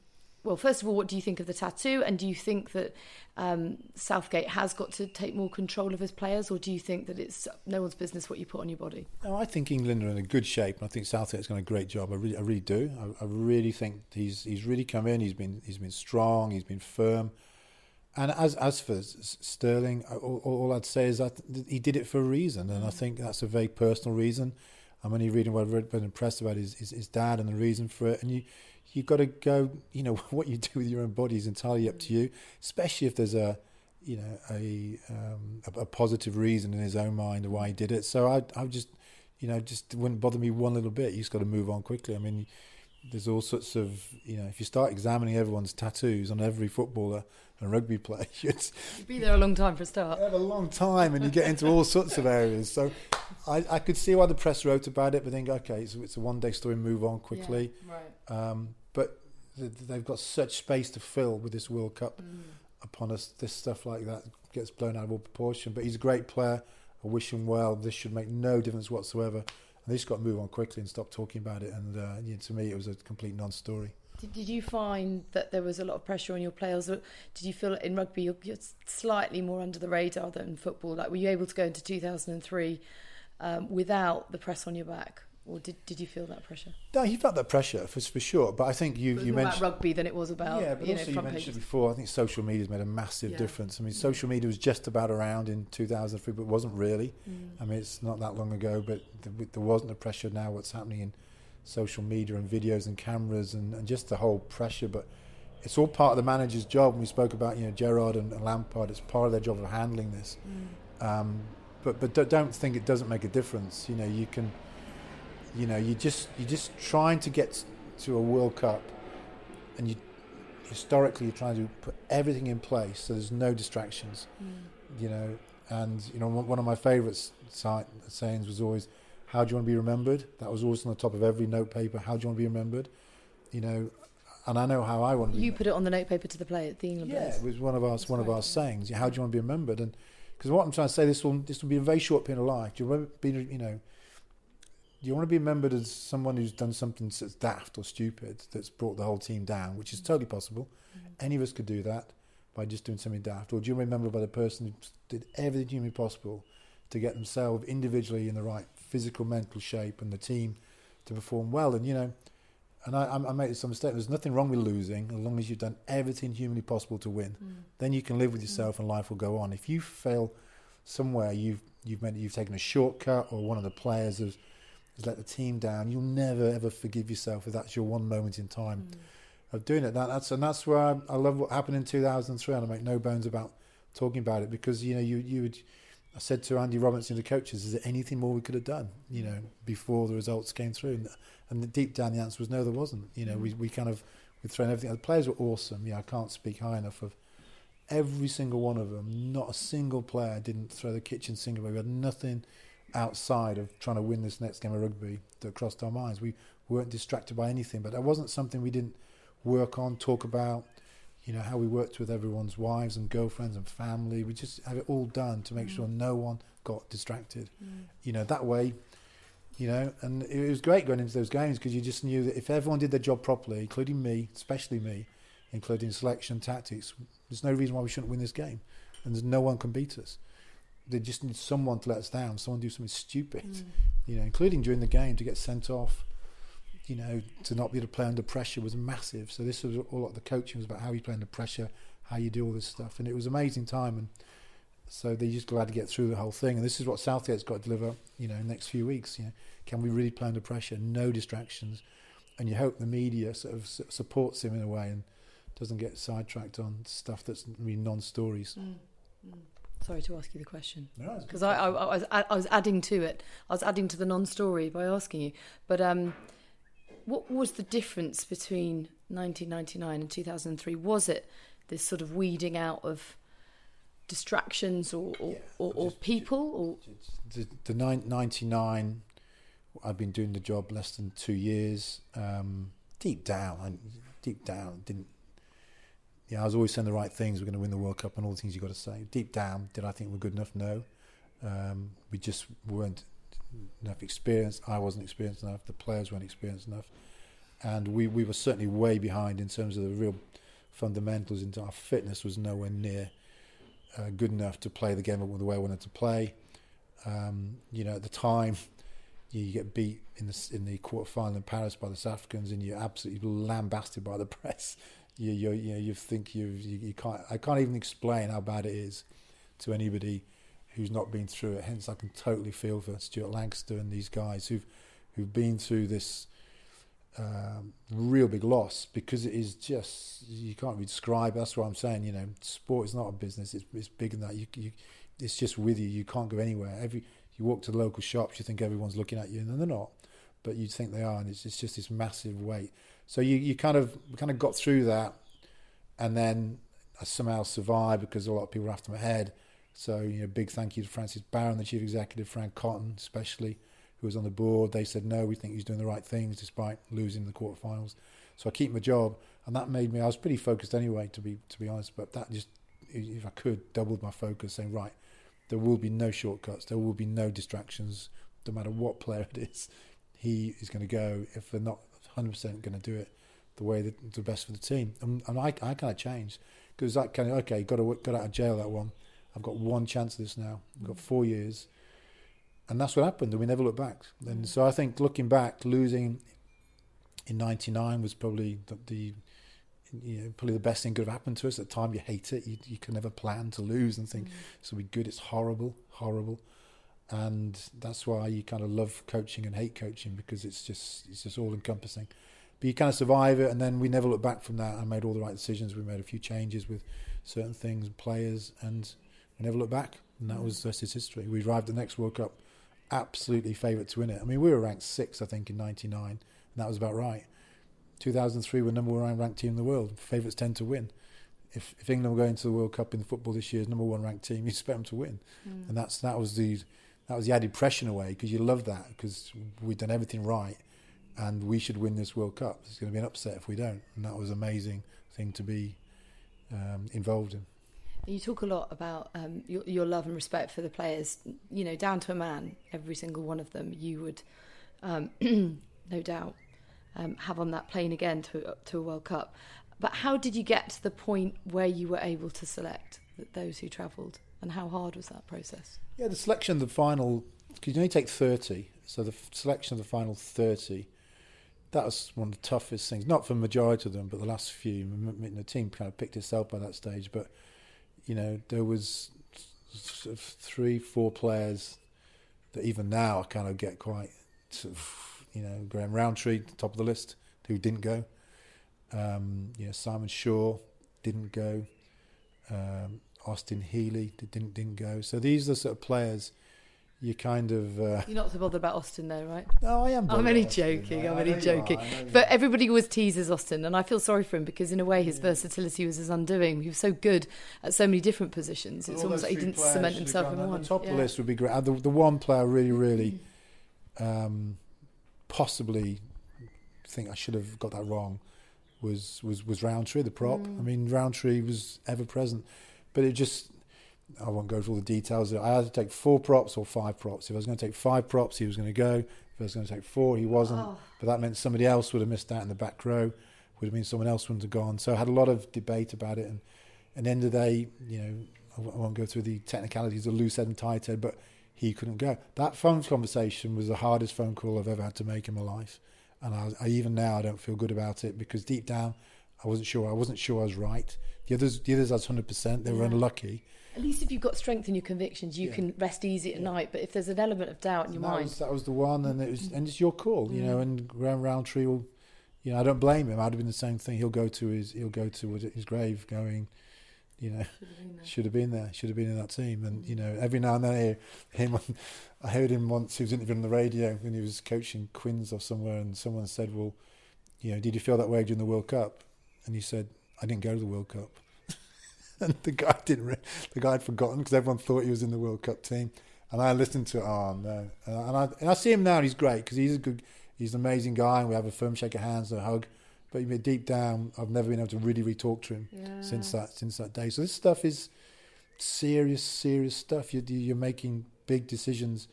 well, first of all, what do you think of the tattoo? And do you think that um, Southgate has got to take more control of his players, or do you think that it's no one's business what you put on your body? No, I think England are in a good shape, and I think Southgate's done a great job. I really, I really do. I, I really think he's he's really come in. He's been he's been strong. He's been firm. And as as for Sterling, all, all I'd say is that he did it for a reason, and I think that's a very personal reason. I'm only reading what I've been impressed about his, his his dad and the reason for it. And you you've got to go. You know what you do with your own body is entirely up to you, especially if there's a you know a um, a, a positive reason in his own mind why he did it. So I I just you know just wouldn't bother me one little bit. You just got to move on quickly. I mean, there's all sorts of you know if you start examining everyone's tattoos on every footballer and rugby player, you'd You'd be there a long time for a start. have a long time and you get into all sorts of areas. So I, I could see why the press wrote about it, but think okay, so it's a one day story, move on quickly. right. Um, but th- they've got such space to fill with this World Cup upon us. This stuff like that gets blown out of all proportion. But he's a great player. I wish him well. This should make no difference whatsoever. They just got to move on quickly and stop talking about it. And uh, yeah, to me, it was a complete non-story. Did, did you find that there was a lot of pressure on your players? Did you feel in rugby you're, you're slightly more under the radar than football? Like, were you able to go into 2003 um, without the press on your back? Or did did you feel that pressure? No, you felt that pressure for for sure. But I think you It was you more mentioned about rugby than it was about yeah, but you know you mentioned pages. before. I think social media's made a massive Yeah. difference. I mean, social media was just about around in 2003, but it wasn't really. Mm. I mean, it's not that long ago, but th- there wasn't the pressure now. What's happening in social media and videos and cameras and, and just the whole pressure. But it's all part of the manager's job. And we spoke about you know Gerrard and, and Lampard. It's part of their job of handling this. Mm. Um, but but don't- don't think it doesn't make a difference. You know, you can, you know, you just you're just trying to get to a World Cup, and you historically you're trying to put everything in place so there's no distractions. Mm. You know, and you know one of my favourite sayings was always, "How do you want to be remembered?" That was always on the top of every note paper. How do you want to be remembered? You know, and I know how I want to be. You put it on the notepaper to the play at the England Yeah, players. it was one of our That's one of our sayings. How do you want to be remembered? And because what I'm trying to say, this will this will be a very short period of life. Do you want to be, you know, do you want to be remembered as someone who's done something that's daft or stupid that's brought the whole team down, which is mm. totally possible. Mm. Any of us could do that by just doing something daft. Or do you remember by the person who did everything humanly possible to get themselves individually in the right physical, mental shape and the team to perform well? And you know, and I, I made some mistake. There's nothing wrong with losing as long as you've done everything humanly possible to win. Mm. Then you can live with mm. yourself and life will go on. If you fail somewhere, you've you've made you've taken a shortcut or one of the players has, has let the team down. You'll never ever forgive yourself if that's your one moment in time Mm. of doing it. That, that's and that's where I, I love what happened in 2003, and I make no bones about talking about it because you know you you would. I said to Andy Robinson, the coaches, "Is there anything more we could have done?" You know, before the results came through, and, and the, deep down the answer was no, there wasn't. You know, we we kind of we'd thrown everything. The players were awesome. Yeah, I can't speak high enough of every single one of them. Not a single player didn't throw the kitchen sink away. We had nothing outside of trying to win this next game of rugby that crossed our minds. We weren't distracted by anything, but that wasn't something we didn't work on, talk about. You know how we worked with everyone's wives and girlfriends and family. We just have it all done to make Mm. sure no one got distracted. Mm. You know that way. You know, and it was great going into those games because you just knew that if everyone did their job properly, including me, especially me, including selection tactics, there's no reason why we shouldn't win this game, and there's no one can beat us. They just need someone to let us down, someone do something stupid, Mm. you know, including during the game to get sent off. You know, to not be able to play under pressure was massive. So this was all like the coaching was about how you play under pressure, how you do all this stuff, and it was amazing time. And so they're just glad to get through the whole thing. And this is what Southgate's got to deliver. You know, in the next few weeks. You know, can we really play under pressure? No distractions, and you hope the media sort of supports him in a way and doesn't get sidetracked on stuff that's really non-stories. Mm. Mm. Sorry to ask you the question. No, because I, I, I was I was adding to it. I was adding to the non-story by asking you. But um, what was the difference between 1999 and 2003? Was it this sort of weeding out of distractions or or, Yeah, or, or just- people the, the 99 I've been doing the job less than two years um, deep down I, deep down didn't yeah I was always saying the right things we're going to win the World Cup and all the things you've got to say. Deep down did I think we're good enough? No. Um, we just weren't enough experienced. I wasn't experienced enough. The players weren't experienced enough. And we, we were certainly way behind in terms of the real fundamentals into our fitness was nowhere near uh, good enough to play the game the way I wanted to play. Um, you know, at the time, you, get beat in the in the quarter final in Paris by the South Africans, and you're absolutely lambasted by the press. You you you, know, you think you, you you can't. I can't even explain how bad it is to anybody who's not been through it. Hence, I can totally feel for Stuart Lancaster and these guys who've who've been through this um, real big loss because it is just you can't really describe. That's what I'm saying. You know, sport is not a business. It's it's bigger than that. You you it's just with you. You can't go anywhere. Every you walk to the local shops, you think everyone's looking at you, and they're not. But you think they are, and it's, it's just this massive weight. So you, you kind of kind of got through that, and then I somehow survived because a lot of people were after my head. So you know, big thank you to Francis Baron, the chief executive, Fran Cotton, especially, who was on the board. They said no, we think he's doing the right things despite losing the quarterfinals. So I keep my job, and that made me. I was pretty focused anyway, to be to be honest. But that just, if I could, doubled my focus, saying right, there will be no shortcuts. There will be no distractions. No matter what player it is, he is going to go. If they're not 100% going to do it the way that the best for the team, and, and I, I kind of changed because that kind of okay, got to got out of jail that one. I've got one chance of this now. I've got four years. and that's what happened. And we never looked back. And so I think looking back, losing in '99 was probably the, the you know, probably the best thing could have happened to us. At the time, you hate it. You, you can never plan to lose and think, mm. so be good. It's horrible, horrible. And that's why you kind of love coaching and hate coaching because it's just it's just all encompassing. But you kind of survive it, and then we never look back from that. I made all the right decisions. We made a few changes with certain things, players, and we never look back. And that was that's his history. We arrived at the next World Cup, absolutely favourite to win it. I mean, we were ranked sixth, I think, in '99, and that was about right 2003 we were number one ranked team in the world. Favourites tend to win. If, if England were going to the World Cup in the football this year as number one ranked team, you expect them to win, mm. and that's that was the that was the added pressure in a way because you love that because we've done everything right, and we should win this World Cup. It's going to be an upset if we don't, and that was an amazing thing to be um, involved in. You talk a lot about um, your, your, love and respect for the players. You know, down to a man, every single one of them, you would, um, no doubt, um, have on that plane again to to a World Cup. But how did you get to the point where you were able to select those who travelled, and how hard was that process? Yeah, the selection of the final because you only take thirty, so the selection of the final thirty. That was one of the toughest things, not for the majority of them, but the last few. The team kind of picked itself by that stage, but you know there was three, four players that even now I kind of get quite sort of you know, Graham Rowntree, top of the list, who didn't go. Um, you know, Simon Shaw didn't go. Um, Austin Healey didn't didn't go. So these are the sort of players you kind of. Uh, You're not so bothered about Austin, though, right? No, I am. I'm only joking. I'm only joking. But everybody always teases Austin, and I feel sorry for him because, in a way, his yeah. versatility was his undoing. He was so good at so many different positions. It's almost like he didn't cement himself in one. The top yeah. of the list would be great. The, the one player really, really. Um, possibly think I should have got that wrong was was was Rowntree the prop. Mm. I mean Rowntree was ever present, but it just I won't go through all the details. I had to take four props or five props. If I was going to take five props, he was going to go. If I was going to take four, he wasn't. Oh. But that meant somebody else would have missed out in the back row. Would have been someone else wouldn't have gone. So I had a lot of debate about it. And at the end of the day, you know, I won't go through the technicalities of loose head and tight head, but he couldn't go. That phone conversation was the hardest phone call I've ever had to make in my life, and I, I, even now I don't feel good about it because deep down I wasn't sure. I wasn't sure I was right. The others, the others, hundred percent. They were unlucky. At least if you've got strength in your convictions, you yeah. can rest easy at yeah. night. But if there's an element of doubt in your that mind, was, that was the one, and it was, and it's your call, you know. Mm. And Graham Rowntree will, you know, I don't blame him. I'd have been the same thing. He'll go to his, he'll go to his grave, going, you know, should have been there, should have been in that team. And mm. you know, every now and then I hear him. I heard him once. He was interviewed on the radio when he was coaching Quins or somewhere, and someone said, "Well, you know, did you feel that way during the World Cup?" And he said, "I didn't go to the World Cup." and the guy didn't. Re- the guy had forgotten because everyone thought he was in the World Cup team. And I listened to it. Oh no! And I, and I see him now. and He's great because he's a good. He's an amazing guy, and we have a firm shake of hands and a hug but deep down, I've never been able to really re-talk to him yeah. since that since that day. So this stuff is serious, serious stuff. You're, you're making big decisions,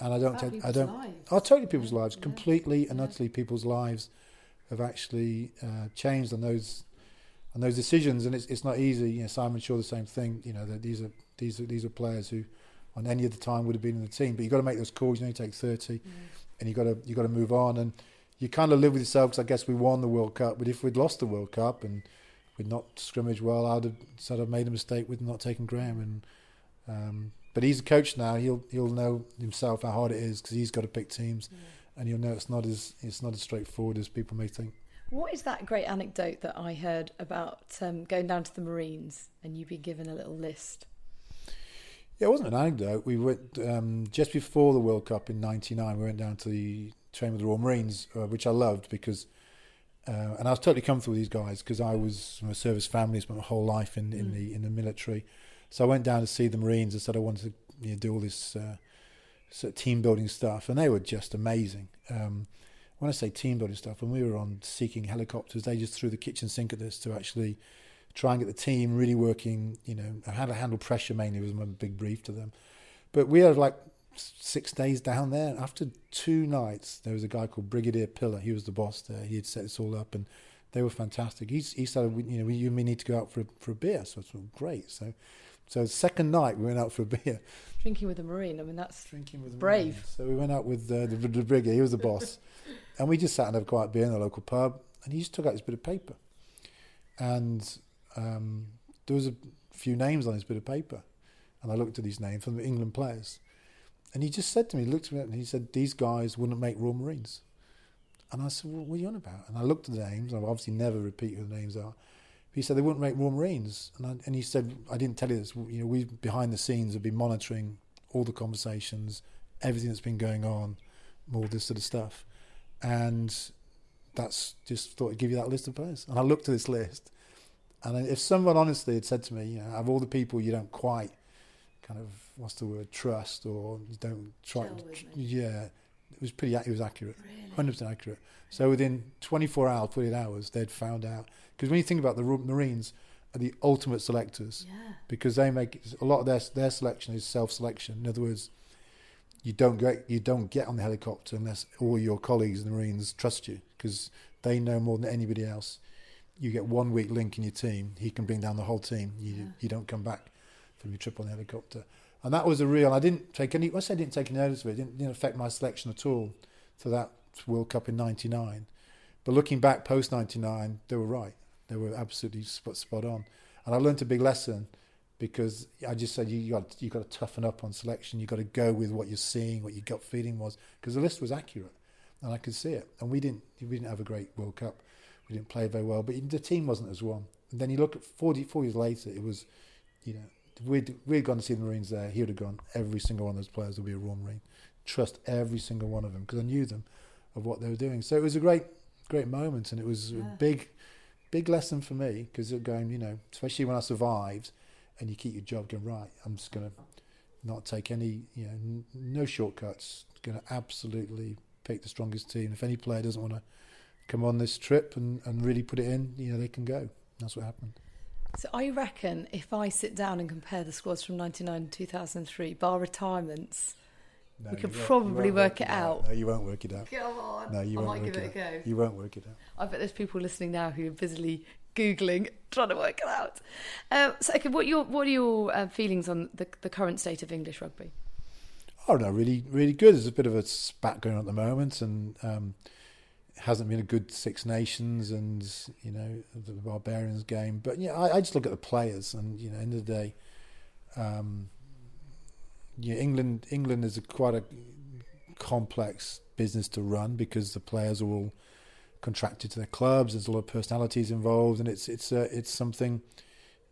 and I don't take, I don't. Lives. Oh, totally people's lives, completely yeah. and utterly people's lives have actually uh, changed on those on those decisions, and it's it's not easy. You know, Simon Shaw the same thing. You know, these are these are these are players who, on any other time, would have been in the team. But you've got to make those calls. You only take thirty, and you got to you got to move on and you kind of live with yourself because I guess we won the World Cup. But if we'd lost the World Cup and we'd not scrummaged well, I'd have sort of made a mistake with not taking Graham. And um, but he's a coach now. He'll he'll know himself how hard it is because he's got to pick teams, yeah. and he'll know it's not as it's not as straightforward as people may think. What is that great anecdote that I heard about um, going down to the Marines and you being given a little list? Yeah, it wasn't an anecdote. We went um, just before the World Cup in '99. We went down to the train with the Royal Marines, uh, which I loved because, uh, and I was totally comfortable with these guys because I was from a service family, spent my whole life in, in mm. the in the military. So I went down to see the Marines and said I wanted to you know, do all this uh, sort of team building stuff, and they were just amazing. Um, when I say team building stuff, when we were on Sea King helicopters, they just threw the kitchen sink at us to actually try and get the team really working. You know, how to handle pressure mainly was my big brief to them. But we had like six days down there. After two nights, there was a guy called Brigadier Pillar. He was the boss there. He had set this all up, and they were fantastic. He, he said, you know, you may need to go out for a, for a beer. So I thought, great. So So the second night we went out for a beer. Drinking with a Marine, I mean, that's Drinking with a brave. Marine. So we went out with uh, the, the brigadier, he was the boss. and we just sat and had a quiet beer in the local pub. And he just took out this bit of paper. And um, there was a few names on this bit of paper. And I looked at these names from the England players. And he just said to me, he looked at me and he said, these guys wouldn't make Royal Marines. And I said, well, what are you on about? And I looked at the names. I've obviously never repeat who the names are. He said they wouldn't make Royal Marines. And, I, and he said, I didn't tell you this. You know, we behind the scenes have been monitoring all the conversations, everything that's been going on, all this sort of stuff. And that's just thought I'd give you that list of players. And I looked at this list. And if someone honestly had said to me, you know, of all the people you don't quite kind of, what's the word, trust or you don't try, yeah, it was pretty, it was accurate, really? 100% accurate. So within 24 hours, 48 hours, they'd found out. Because when you think about the Marines, are the ultimate selectors yeah. because they make a lot of their their selection is self selection. In other words, you don't get you don't get on the helicopter unless all your colleagues in the Marines trust you because they know more than anybody else. You get one weak link in your team, he can bring down the whole team. You Yeah. you don't come back from your trip on the helicopter, and that was a real. I didn't take any. I say I didn't take any notice of it. It didn't, didn't affect my selection at all to that World Cup in '99. But looking back post '99, they were right. They were absolutely spot, spot on. And I learned a big lesson because I just said you got you got to toughen up on selection. You got to go with what you're seeing, what your gut feeling was, because the list was accurate, and I could see it. And we didn't we didn't have a great World Cup. We didn't play very well, but the team wasn't as one. And then you look at 40, four years later, it was, you know, we'd we'd gone to see the Marines there. He would have gone. Every single one of those players would be a Royal Marine. Trust every single one of them because I knew them of what they were doing. So it was a great great moment, and it was Yeah. a big big lesson for me because going, you know, especially when I survived, and you keep your job going right. I'm just going to not take any, you know, n- no shortcuts. Going to absolutely pick the strongest team. If any player doesn't want to come on this trip and, and really put it in, you know, they can go. That's what happened. So I reckon if I sit down and compare the squads from 99 and 2003, bar retirements, No, We could probably won't work it out. No, you won't work it out. come on, No, you I won't work give it it a go. You won't work it out. I bet there's people listening now who are busily googling, trying to work it out. Um, so, okay, what are your what are your uh, feelings on the the current state of English rugby? Oh no, really, really good. There's a bit of a spat going on at the moment, and um, it hasn't been a good Six Nations, and you know the Barbarians game. But yeah, I, I just look at the players, and you know, end of the day, um, yeah, England, England is a quite a complex business to run because the players are all contracted to their clubs. There's a lot of personalities involved, and it's it's uh, it's something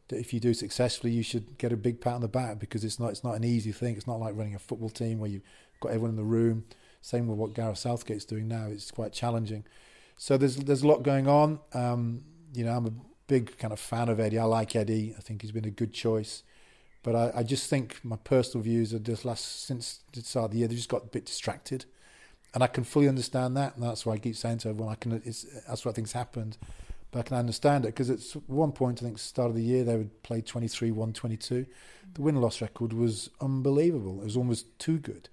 that if you do successfully, you should get a big pat on the back because it's not it's not an easy thing. It's not like running a football team where you've got everyone in the room. Same with what Gareth Southgate's doing now. It's quite challenging. So there's there's a lot going on. Um, you know, I'm a big kind of fan of Eddie. I like Eddie. I think he's been a good choice. But I, I just think my personal views are just last since the start of the year they just got a bit distracted, and I can fully understand that. And that's why I keep saying to everyone, I can. It's, that's why things happened. But I can understand it because at one point, I think, start of the year, they would play 23 1 22. The win loss record was unbelievable. It was almost too good.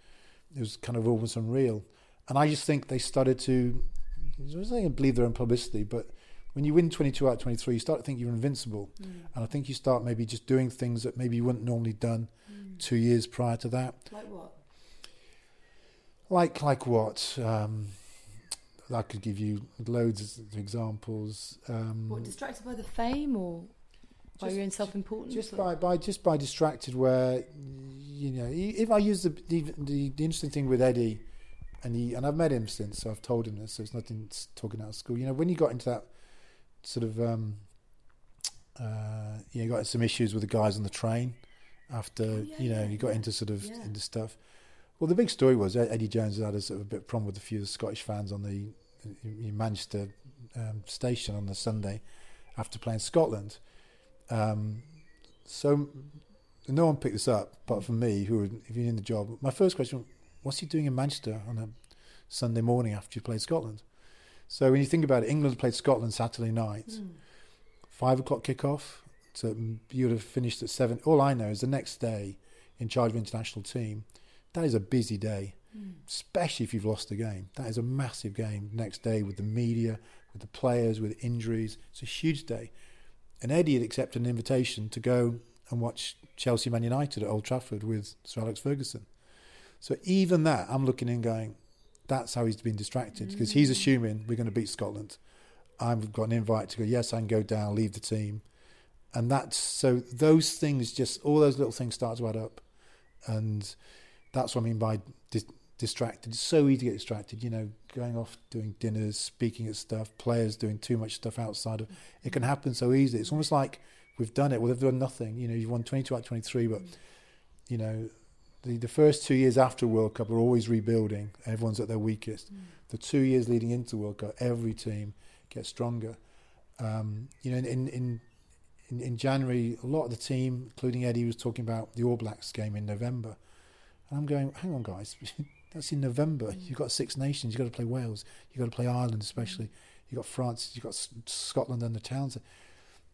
It was kind of almost unreal. And I just think they started to, I was saying believe their own publicity, but when you win 22 out of 23, you start to think you're invincible. Mm. And I think you start maybe just doing things that maybe you wouldn't normally done mm. two years prior to that. Like what? Like like what? Um, I could give you loads of examples. Um, What distracted by the fame or by Just- your own self-importance? just or- by, by just by distracted where you know if I use the the, the, the interesting thing with Eddie and he and I've met him since so I've told him this so it's nothing talking out of school you know when you got into that sort of um uh you know, got some issues with the guys on the train after Oh, yeah, you know yeah, you got yeah. into sort of into stuff well the big story was Eddie Jones had a sort of a bit of problem with a few Scottish fans on the Manchester um, station on the Sunday after playing Scotland um, so no one picked this up apart from me, who had been in the job. My first question: What's he doing in Manchester on a Sunday morning after you played Scotland? So when you think about it, England played Scotland Saturday night, Mm. five o'clock kickoff. So you would have finished at seven. All I know is the next day, in charge of international team, that is a busy day, Mm. especially if you've lost the game. That is a massive game. Next day with the media, with the players, with injuries, it's a huge day. And Eddie had accepted an invitation to go and watch Chelsea Man United at Old Trafford with Sir Alex Ferguson. So even that, I'm looking in going, that's how he's been distracted because mm. he's assuming we're going to beat Scotland. I've got an invite to go, yes, I can go down, leave the team. And that's so those things just, all those little things start to add up. And that's what I mean by dis- distracted. It's so easy to get distracted, you know, going off doing dinners, speaking at stuff, players doing too much stuff outside of it can happen so easily. It's almost like we've done it. Well, they've done nothing. You know, you've won 22 out of 23, but, you know, the, the first two years after World Cup are always rebuilding. Everyone's at their weakest. Mm. The two years leading into World Cup, every team gets stronger. Um, you know, in, in, in, in January, a lot of the team, including Eddie, was talking about the All Blacks game in November. And I'm going, hang on, guys, that's in November. Mm. You've got Six Nations. You've got to play Wales. You've got to play Ireland, especially. Mm. You've got France. You've got Scotland and the towns.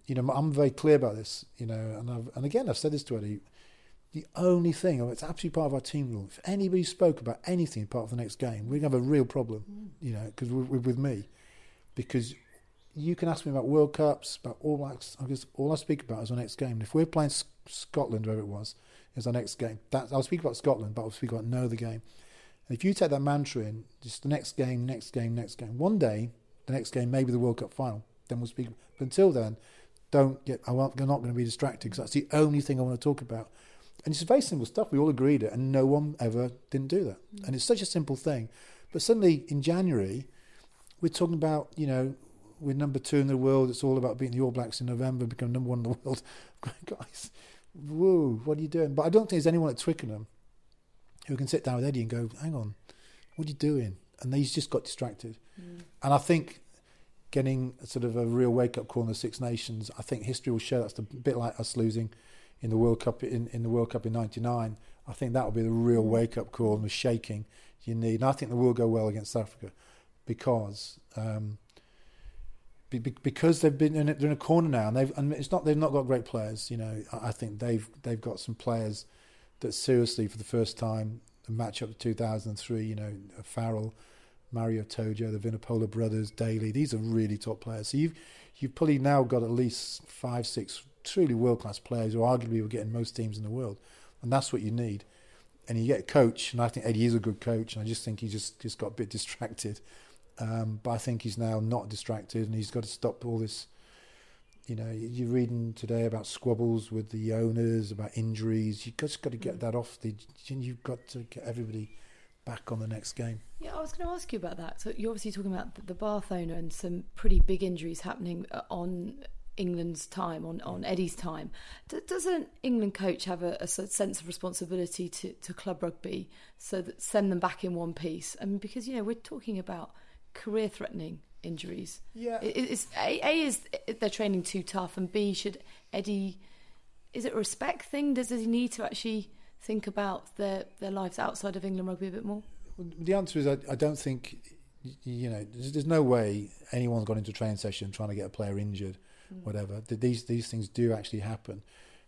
You know, I'm very clear about this. You know, and I've, and again, I've said this to Eddie. The only thing, it's absolutely part of our team rule. If anybody spoke about anything part of the next game, we're going to have a real problem. Mm. You know, because with me, because you can ask me about World Cups, about All Blacks. I guess all I speak about is our next game. And if we're playing Scotland, wherever it was, is our next game. That I'll speak about Scotland, but I'll speak about no other game. And if you take that mantra in, just the next game, next game, next game. One day, the next game maybe the World Cup final. Then we'll speak. But until then, don't get. I'm going not going to be distracted because that's the only thing I want to talk about. And it's very simple stuff. We all agreed it, and no one ever didn't do that. Mm. And it's such a simple thing. But suddenly in January, we're talking about you know we're number two in the world. It's all about beating the All Blacks in November, become number one in the world. Guys, whoa, what are you doing? But I don't think there's anyone at Twickenham who can sit down with Eddie and go, hang on, what are you doing? And he's just got distracted. Mm. And I think getting sort of a real wake up call in the Six Nations, I think history will show that's a bit like us losing in the World Cup in, in the World Cup in '99. I think that will be the real mm. wake up call and the shaking you need. And I think the will go well against Africa because um, because they've been in a, they're in a corner now, and they've and it's not they've not got great players. You know, I think they've they've got some players that seriously for the first time match up to 2003. You know, Farrell, Maro Itoje, the Vunipola brothers, Daly. These are really top players. So you've you've probably now got at least five, six truly world class players who arguably will get in most teams in the world, and that's what you need. And you get a coach, and I think Eddie is a good coach, and I just think he just just got a bit distracted um, but I think he's now not distracted and he's got to stop all this. You know, you're reading today about squabbles with the owners, about injuries. You've just got to get mm. that off. The, you've got to get everybody back on the next game. Yeah, I was going to ask you about that. So you're obviously talking about the Bath owner and some pretty big injuries happening uh, on England's time, on, on Eddie's time. does an England coach have a, a, sense of responsibility to, to club rugby so that send them back in one piece? I mean, because, you know, we're talking about career threatening injuries. Yeah. Is, a, a is they're training too tough, and B should Eddie. Is it a respect thing? Does, does he need to actually think about their their lives outside of England rugby a bit more? The answer is I, I don't think you know there's, there's, no way anyone's gone into a training session trying to get a player injured, mm. whatever. These these things do actually happen,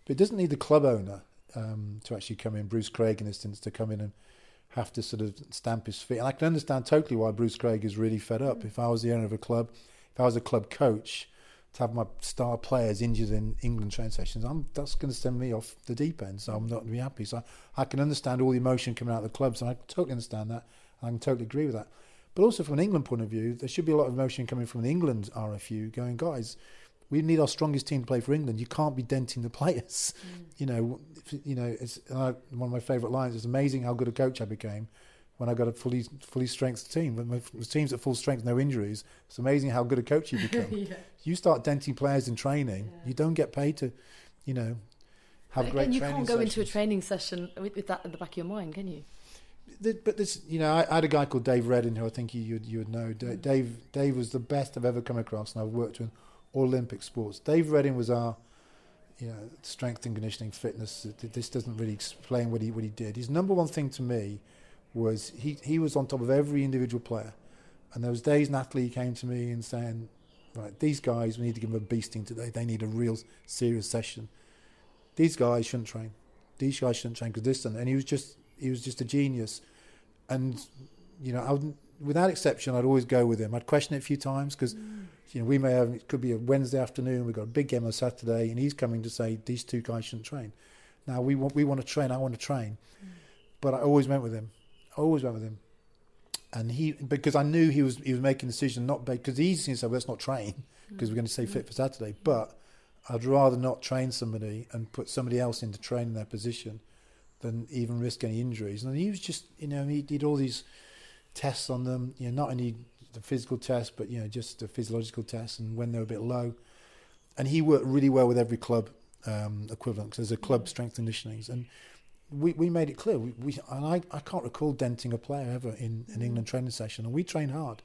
but it doesn't need the club owner um, to actually come in. Bruce Craig, in instance, to come in and have to sort of stamp his feet. And I can understand totally why Bruce Craig is really fed up. If I was the owner of a club, if I was a club coach, to have my star players injured in England training sessions, I'm, that's going to send me off the deep end. So I'm not going to be happy. So I, I can understand all the emotion coming out of the clubs, and I totally understand that. And I can totally agree with that. But also from an England point of view, there should be a lot of emotion coming from the England RFU, going, guys, we need our strongest team to play for England. You can't be denting the players. Mm. You know, you know. It's I, one of my favourite lines. It's amazing how good a coach I became when I got a fully fully strength team. When my team's at full strength, no injuries. It's amazing how good a coach you become. yeah. You start denting players in training. Yeah. You don't get paid to, you know, have but great. And you can't go sessions. into a training session with, with, that in the back of your mind, can you? but this, you know, I, had a guy called Dave Reddin who I think you you would know. Mm. Dave Dave was the best I've ever come across, and I've worked with Olympic sports. Dave Reddin was our, you know, strength and conditioning, fitness. This doesn't really explain what he what he did. His number one thing to me was he he was on top of every individual player, and there was days Natalie came to me and saying, right, these guys we need to give them a beasting today. They need a real serious session. These guys shouldn't train. These guys shouldn't train because this and and he was just he was just a genius, and you know I would without exception I'd always go with him. I'd question it a few times because. Mm You know, we may have it could be a Wednesday afternoon. We've got a big game on Saturday, and he's coming to say these two guys shouldn't train. Now we want we want to train. I want to train, mm. but I always went with him. I always went with him, and he because I knew he was he was making a decision not because the easy thing say well, let's not train because mm. we're going to stay fit for Saturday, but I'd rather not train somebody and put somebody else into training their position than even risk any injuries. And he was just, you know, he did all these tests on them, you know, not only the physical test, but, you know, just the physiological tests and when they were a bit low. And he worked really well with every club um, equivalent because there's a club strength conditioning. And we, we made it clear. We, we and I, I can't recall denting a player ever in an England training session. And we trained hard,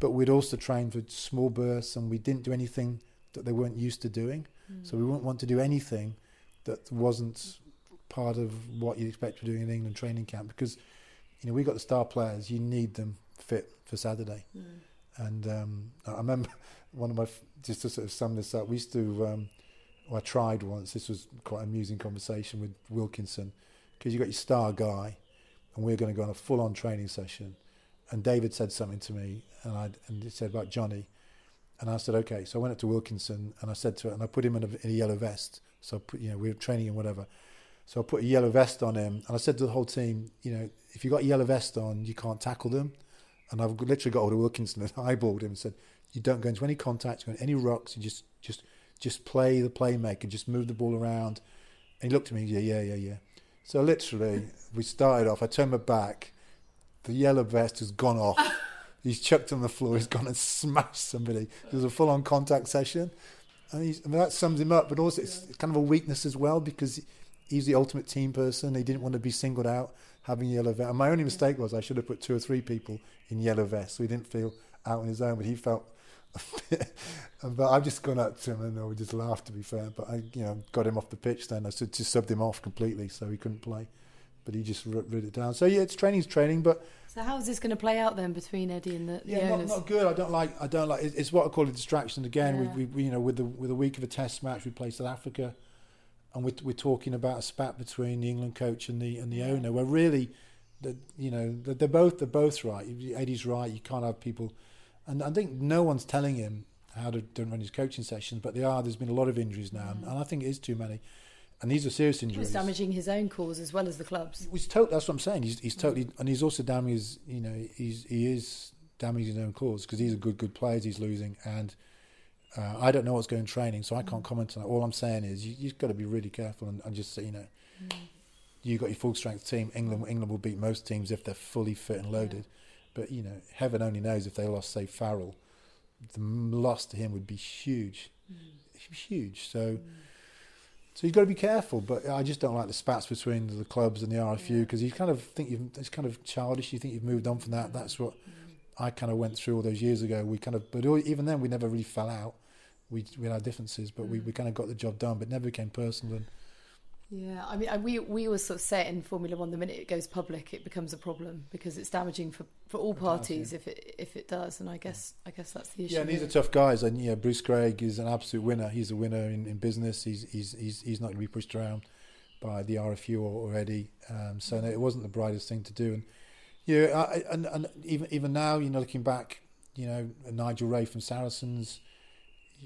but we'd also train for small bursts and we didn't do anything that they weren't used to doing. Mm. So we wouldn't want to do anything that wasn't part of what you'd expect to be doing in England training camp because you know we got the star players. You need them fit for Saturday. Mm. And um, I remember one of my just to sort of sum this up. We used to. Um, well, I tried once. This was quite an amusing conversation with Wilkinson because you got your star guy, and we are going to go on a full-on training session. And David said something to me, and I and he said about Johnny, and I said okay. So I went up to Wilkinson and I said to him, and I put him in a, in a yellow vest. So put, you know we were training and whatever. So I put a yellow vest on him, and I said to the whole team, you know, if you got a yellow vest on, you can't tackle them. And I've literally got hold of Wilkinson and eyeballed him and said, you don't go into any contact, go into any rucks, you just just just play the playmaker, just move the ball around. And he looked at me, yeah, yeah, yeah, yeah. So literally, we started off. I turned my back. The yellow vest has gone off. he's chucked on the floor. He's gone and smashed somebody. It was a full-on contact session, and, I mean, that sums him up. But also, it's kind of a weakness as well because he's the ultimate team person. He didn't want to be singled out having yellow vest. And my only mistake was I should have put two or three people in yellow vests so he didn't feel out on his own. But he felt. but I've just gone up to him and we just laughed. To be fair, but I, you know, got him off the pitch. Then I said just subbed him off completely, so he couldn't play. But he just wrote it down. So yeah, it's training's training, but. So how is this going to play out then between Eddie and the, the yeah, not, not, good. I don't like. I don't like. It's what I call a distraction. Again, yeah. we, we, you know, with the with a week of a test match, we play South Africa and we're, we're talking about a spat between the England coach and the and the owner. Where really, the, you know, they're, they're both they're both right. Eddie's right. You can't have people, and I think no one's telling him how to, run his coaching sessions, but they are. There's been a lot of injuries now, mm. and I think it is too many. And these are serious injuries. He's damaging his own cause as well as the club's. He's to- that's what I'm saying. He's, he's totally, and he's also damaging his, you know, he's he is damaging his own cause because he's a good good player. He's losing, and uh, I don't know what's going training, so I can't mm. comment on it. All I'm saying is you, have got to be really careful and, and just you know, mm. you got your full strength team. England England will beat most teams if they're fully fit and loaded, yeah. but you know, heaven only knows if they lost say Farrell, the loss to him would be huge, mm. huge. So. Mm. So you've got to be careful, but I just don't like the spats between the clubs and the RFU because yeah. you kind of think you've, it's kind of childish. You think you've moved on from that. Mm. That's what I kind of went through all those years ago. We kind of, but even then, we never really fell out we we had our differences, but mm. we, we kind of got the job done, but never became personal. And yeah, I mean, we we always sort of say in Formula One: the minute it goes public, it becomes a problem because it's damaging for, for all parties if it if it does. And I guess I guess that's the issue. Yeah, and these are tough guys, and yeah, Bruce Craig is an absolute winner. He's a winner in, in business. He's he's he's he's not going to be pushed around by the RFU or, or Eddie. Um, so no, it wasn't the brightest thing to do. And yeah, I, and and even even now, you know, looking back, you know, Nigel Wray from Saracens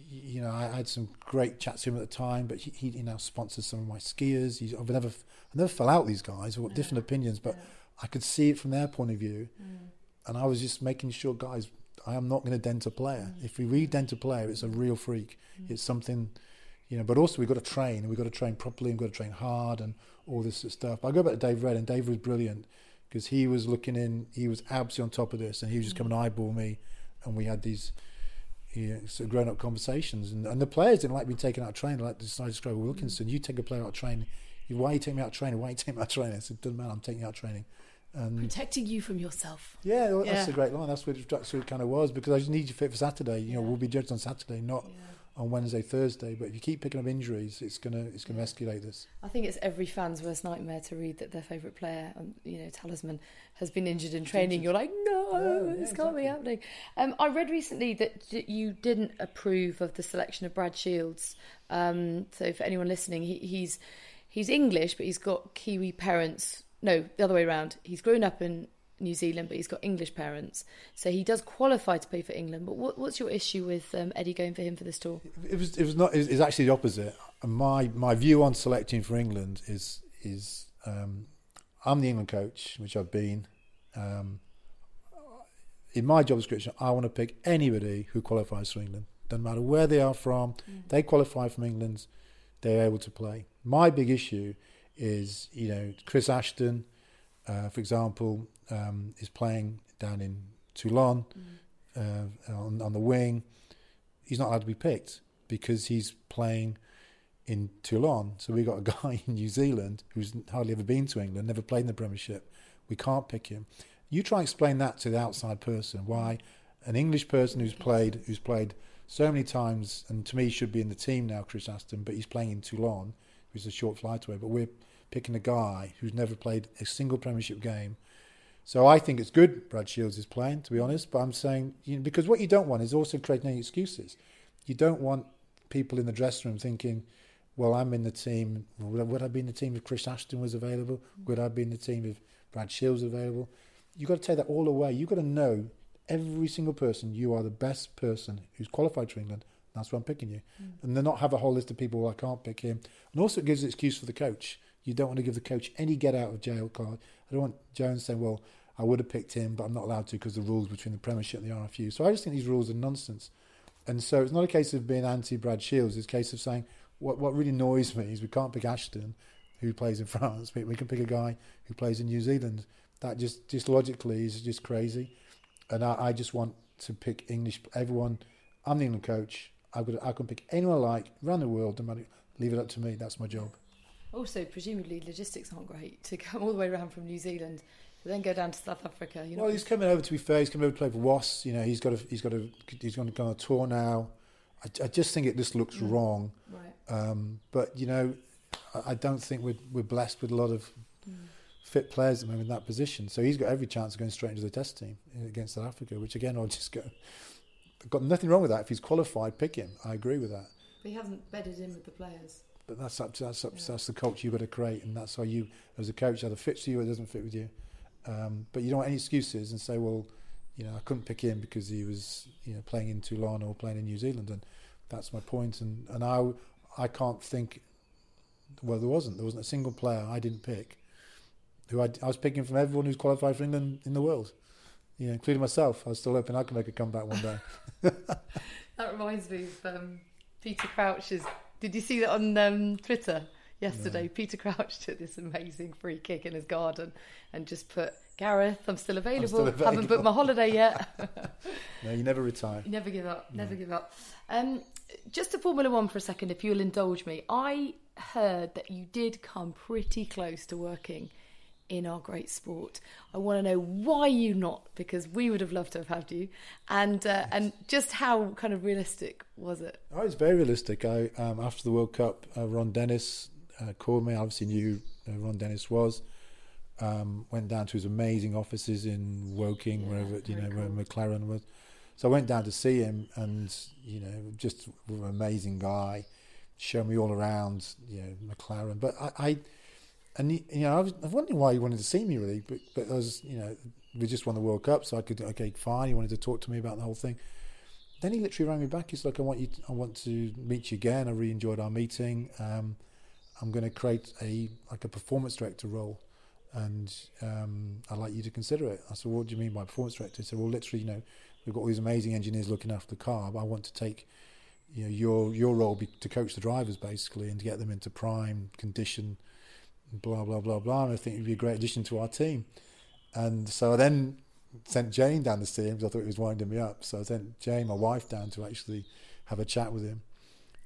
you know, I had some great chats to him at the time, but he, he now sponsors some of my skiers. He's, I've never, I never fell out with these guys. We've got different opinions, but. I could see it from their point of view, mm. and I was just making sure, guys, I am not going to dent a player. Mm. If we re-dent a player, it's a real freak. Mm. It's something, you know. But also we've got to train, and we've got to train properly, and we've got to train hard, and all this sort of stuff. But I go back to Dave Red, and Dave was brilliant because he was looking in, he was absolutely on top of this, and he was just mm. coming eyeball me, and we had these yeah, sort of grown up conversations. And, and the players didn't like being taken out of training, like decided to go Wilkinson. Mm. You take a player out of training. Why are you taking me out of training? Why are you taking me out of training? I said, doesn't matter, I'm taking you out of training. And Protecting you from yourself. Yeah, well, that's a great line. That's what, that's what it kind of was because I just need you fit for Saturday. You know, we'll be judged on Saturday, not yeah on Wednesday, Thursday. But if you keep picking up injuries, it's gonna it's gonna escalate this. I think it's every fan's worst nightmare to read that their favourite player, um, you know, talisman, has been injured in training. You're like, no, yeah, this yeah, can't be happening. Um, I read recently that you didn't approve of the selection of Brad Shields. Um, so for anyone listening, he, he's he's English, but he's got Kiwi parents. No, the other way around. He's grown up in New Zealand, but he's got English parents, so he does qualify to play for England. But what, what's your issue with um, Eddie going for him for this tour? It was it was not. It's actually the opposite. My my view on selecting for England is is um, I'm the England coach, which I've been. Um, in my job description, I want to pick anybody who qualifies for England. Doesn't matter where they are from. Mm. They qualify from England. They're able to play. My big issue is, you know, Chris Ashton, uh, for example, um, is playing down in Toulon mm. uh, on, on the wing. He's not allowed to be picked because he's playing in Toulon. So we've got a guy in New Zealand who's hardly ever been to England, never played in the Premiership. We can't pick him. You try and explain that to the outside person why an English person who's played who's played so many times and to me should be in the team now, Chris Ashton, but he's playing in Toulon, which is a short flight away. But we're picking a guy who's never played a single Premiership game. So I think it's good Brad Shields is playing, to be honest. But I'm saying you know, because what you don't want is also creating any excuses. You don't want people in the dressing room thinking, "Well, I'm in the team. Would I be in the team if Chris Ashton was available? Would I be in the team if Brad Shields was available?" You've got to take that all away. You've got to know every single person you are the best person who's qualified for England. That's why I'm picking you. Mm. And then not have a whole list of people, well, I can't pick him. And also it gives an excuse for the coach. You don't want to give the coach any get out of jail card. I don't want Jones saying, well, I would have picked him, but I'm not allowed to because the rules between the Premiership and the RFU. So I just think these rules are nonsense. And so it's not a case of being anti Brad Shields, it's a case of saying, what, what really annoys me is we can't pick Ashton, who plays in France, but we can pick a guy who plays in New Zealand. That just, just logically is just crazy. And I, I just want to pick English, everyone. I'm the England coach. I've got, I can pick anyone I like around the world. Leave it up to me. That's my job. Also, presumably logistics aren't great to come all the way around from New Zealand, but then go down to South Africa. You know? Well, he's coming over. To be fair, he's coming over to play for Wasps. You know, he's got a, he's got a, he's going to go on a tour now. I, I just think it just looks mm. wrong. Right. Um, but you know, I, I, don't think we're we're blessed with a lot of mm. fit players at the moment in that position. So he's got every chance of going straight into the test team against South Africa. Which again, I'll just go. I've Got nothing wrong with that. If he's qualified, pick him. I agree with that. But he hasn't bedded in with the players. But that's up to that's up, yeah. that's the culture you've got to create, and that's how you, as a coach, either fits you or it doesn't fit with you. Um, but you don't want any excuses and say, well, you know, I couldn't pick him because he was, you know, playing in Toulon or playing in New Zealand, and that's my point. And and I I can't think. Well, there wasn't. There wasn't a single player I didn't pick. Who I, I was picking from everyone who's qualified for England in the world, you know, including myself. I was still hoping I could make a comeback one day. that reminds me of um, Peter Crouch's did you see that on um, Twitter yesterday? No. Peter Crouch took this amazing free kick in his garden and just put Gareth, I'm still available. I'm still available. Haven't booked my holiday yet. no, you never retire. You never give up. Never no. give up. Um, just to Formula One for a second, if you'll indulge me. I heard that you did come pretty close to working in our great sport. I want to know why you not, because we would have loved to have had you, and uh, yes. and just how kind of realistic was it? Oh, it's very realistic. I um, after the World Cup, uh, Ron Dennis uh, called me. I obviously knew who Ron Dennis was. Um, went down to his amazing offices in Woking, yeah, wherever you know cool. where McLaren was. So I went down to see him, and you know, just an amazing guy. Showed me all around, you know, McLaren. But I, I and you know, I was, I was wondering why he wanted to see me really, but but I was, you know, we just won the World Cup, so I could okay, fine. He wanted to talk to me about the whole thing. Then he literally rang me back. He's like, I want you, to, I want to meet you again. I really enjoyed our meeting. Um, I'm going to create a like a performance director role, and um, I'd like you to consider it. I said, What do you mean by performance director? He said, Well, literally, you know, we've got all these amazing engineers looking after the car. But I want to take you know your your role be to coach the drivers basically and to get them into prime condition blah blah blah blah. And I think he'd be a great addition to our team. And so I then sent Jane down to see him because I thought he was winding me up. So I sent Jane, my wife, down to actually have a chat with him.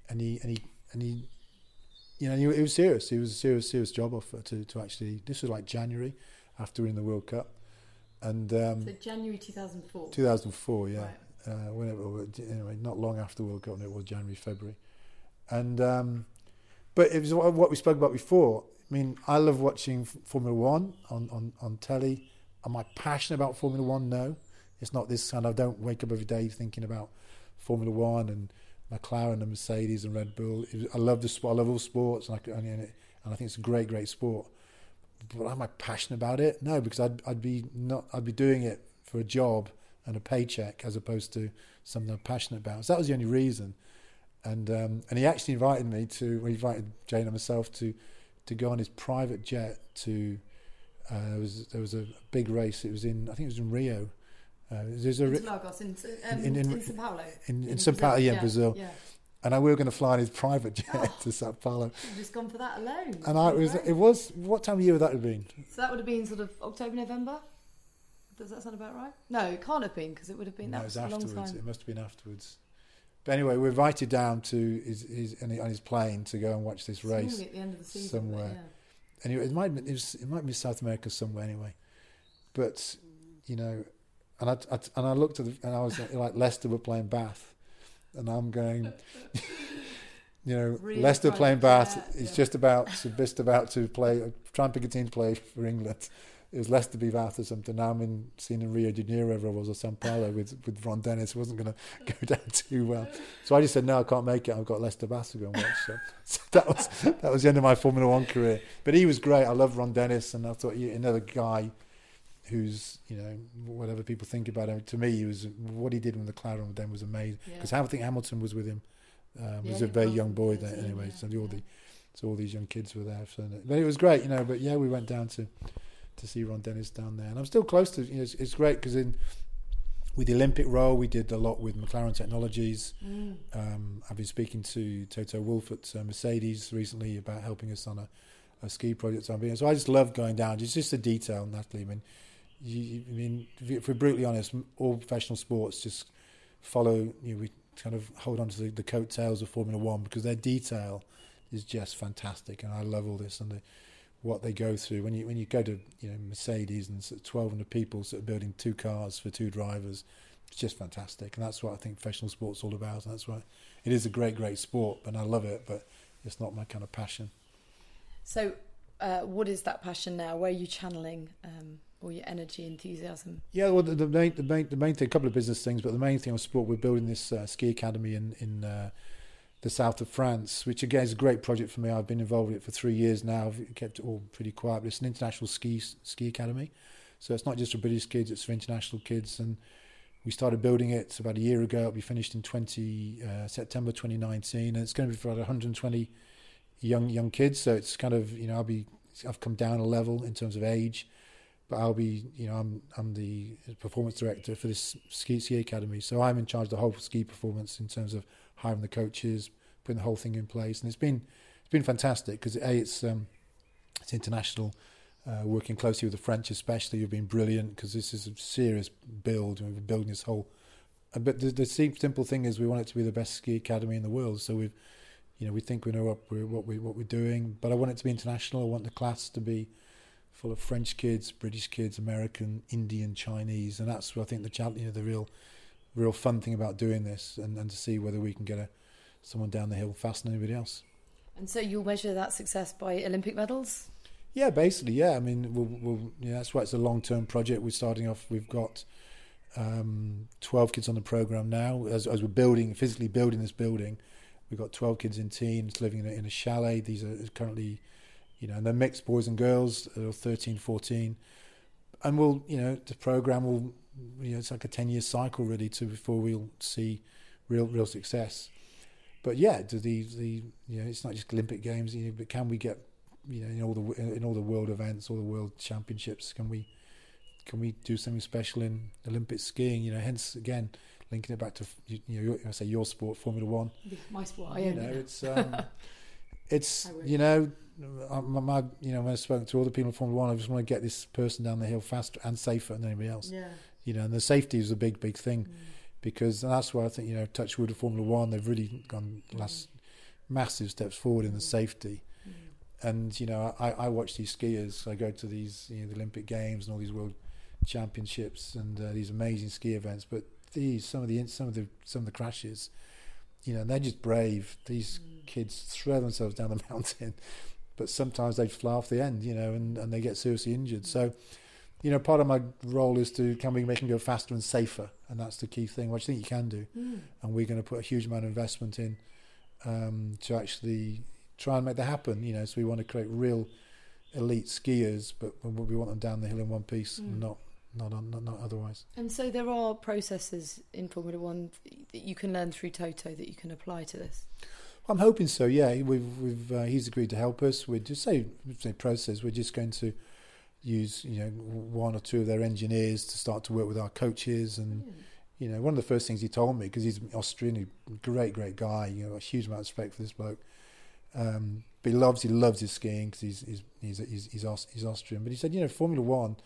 And he and he and he, you know, he, he was serious. He was a serious serious job offer to to actually. This was like January after winning the World Cup. And um, so January 2004. 2004, yeah. Right. Uh, whenever, anyway, not long after the World Cup, and it was January, February, and um, but it was what we spoke about before. I mean, I love watching Formula One on, on, on telly. Am I passionate about Formula One? No. It's not this kind of, I don't wake up every day thinking about Formula One and McLaren and Mercedes and Red Bull. I love the sport. I love all sports, and I, and, and I think it's a great, great sport. but am I passionate about it? No, because I'd I'd be not I'd be doing it for a job and a paycheck as opposed to something I'm passionate about. So that was the only reason. And um, and he actually invited me to he invited Jane and myself to to go on his private jet to uh, there was there was a big race. It was in I think it was in Rio. Uh, there's a Interlagos in, um, in, in, in Sao Paulo. In, Sao Paulo, yeah, yeah, Brazil. Yeah. And I, we were going to fly in his private jet oh, to Sao Paulo. Just gone for that alone. And I was it was what time of year would that have been? So that would have been sort of October, November. Does that sound about right? No, it can't have been because it would have been. No, that was, was afterwards. It must have been afterwards. But anyway, we're invited down to his, his on his plane to go and watch this race at the end of the season, somewhere. Yeah. Anyway, it might it, was, it might be South America somewhere anyway. But you know, and I, I and I looked at the, and I was like Leicester were playing Bath, and I'm going. you know, really Leicester playing Bath is yeah. just about just about to play, try and pick a team to play for England, it was Leicester be Bath or something. Now I'm in seeing in Rio de Janeiro, wherever I was, or Sao Paulo with, with Ron Dennis. It wasn't going to go down too well. So I just said, no, I can't make it. I've got Leicester Bath to go and watch. So, so that was that was the end of my Formula One career. But he was great. I love Ron Dennis, and I thought he, another guy who's, you know, whatever people think about him, to me, he was what he did with the McLaren then was amazing. Because yeah. I think Hamilton was with him. Um, yeah, was a very young boy there anyway. Yeah, so all the so all these young kids were there. So but it was great, you know. But yeah, we went down to to see Ron Dennis down there, and I'm still close to. You know, it's, it's great because in with the Olympic role, we did a lot with McLaren Technologies. Mm. Um, I've been speaking to Toto Wolff at uh, Mercedes recently about helping us on a, a ski project. So, so I just love going down. It's just the detail, Natalie. I mean, you, I mean, if we're brutally honest, all professional sports just follow. You know, we kind of hold on to the, the coattails of Formula One because their detail is just fantastic, and I love all this and the what they go through. When you when you go to you know Mercedes and sort of 1200 people sort of building two cars for two drivers it's just fantastic. And that's what I think professional sports all about. And that's why it is a great great sport and I love it but it's not my kind of passion. So uh, what is that passion now? Where are you channeling um, all your energy enthusiasm? Yeah well the, the, main the main the main thing a couple of business things but the main thing on sport we're building this uh, ski academy in in uh, the south of France, which again is a great project for me. I've been involved with it for three years now. I've kept it all pretty quiet. But it's an international ski ski academy, so it's not just for British kids; it's for international kids. And we started building it about a year ago. It'll be finished in 20 uh, September 2019, and it's going to be for about 120 young young kids. So it's kind of you know I'll be I've come down a level in terms of age, but I'll be you know I'm I'm the performance director for this ski ski academy. So I'm in charge of the whole ski performance in terms of hiring the coaches, putting the whole thing in place, and it's been it's been fantastic because a it's um, it's international. Uh, working closely with the French, especially, you've been brilliant because this is a serious build. We've been building this whole. Uh, but the, the simple thing is, we want it to be the best ski academy in the world. So we've, you know, we think we know what we're what we what we're doing. But I want it to be international. I want the class to be full of French kids, British kids, American, Indian, Chinese, and that's what I think the you know, the real real fun thing about doing this and, and to see whether we can get a, someone down the hill faster than anybody else. And so you'll measure that success by Olympic medals? Yeah, basically, yeah. I mean, we'll, we'll yeah, that's why it's a long term project. We're starting off, we've got um, 12 kids on the program now. As, as we're building, physically building this building, we've got 12 kids in teens living in a, in a chalet. These are currently, you know, and they're mixed boys and girls, they're 13, 14. And we'll, you know, the program will you know, it's like a 10 year cycle really to before we'll see real real success. But yeah, do the the you know it's not just Olympic games, you know, but can we get you know in all the in all the world events, all the world championships, can we can we do something special in Olympic skiing? You know, hence again linking it back to you, you know I say your sport, Formula One. My sport. I you know, it's um, it's you know my, my, you know when I spoke to other people in Formula One, I just want to get this person down the hill faster and safer than anybody else. Yeah you know, and the safety is a big, big thing mm. because that's why I think, you know, Touchwood of Formula One, they've really gone mm. last massive steps forward in the mm. safety. Mm. And, you know, I, I watch these skiers, I go to these, you know, the Olympic Games and all these world championships and uh, these amazing ski events, but these, some of the, some of the, some of the crashes, you know, they're just brave. These mm. kids throw themselves down the mountain, but sometimes they fly off the end, you know, and, and they get seriously injured. So, you know, part of my role is to can we make them go faster and safer, and that's the key thing, which I think you can do. Mm. And we're going to put a huge amount of investment in um, to actually try and make that happen. You know, so we want to create real elite skiers, but we want them down the hill in one piece, mm. not not, not not otherwise. And so there are processes in Formula One that you can learn through Toto that you can apply to this. I'm hoping so. Yeah, we've, we've uh, he's agreed to help us. We're just say say process. We're just going to use you know one or two of their engineers to start to work with our coaches and. Mm. You know, one of the first things he told me because he's Austrian, a great, great guy. You know, a huge amount of respect for this bloke. Um, but he loves he loves his skiing because he's he's he's he's he's, he's Austrian. But he said, you know, Formula One,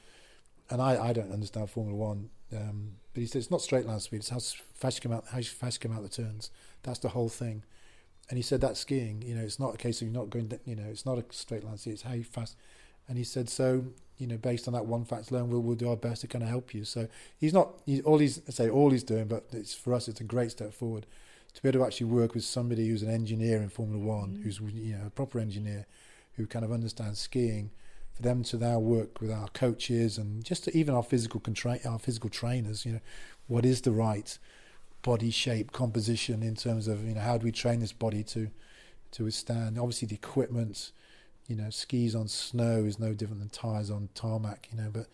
and I, I don't understand Formula One. Um, but he said it's not straight line speed; it's how fast you come out how fast you come out the turns. That's the whole thing. And he said that skiing, you know, it's not a case of you're not going, you know, it's not a straight line. It's how you fast. And he said, so you know, based on that one fact alone, we'll, we'll do our best to kind of help you. So he's not he's, all he's I say all he's doing, but it's for us, it's a great step forward to be able to actually work with somebody who's an engineer in Formula One, mm-hmm. who's you know a proper engineer, who kind of understands skiing. For them to now work with our coaches and just even our physical contra- our physical trainers, you know, what is the right body shape composition in terms of you know how do we train this body to to withstand obviously the equipment you know skis on snow is no different than tires on tarmac you know but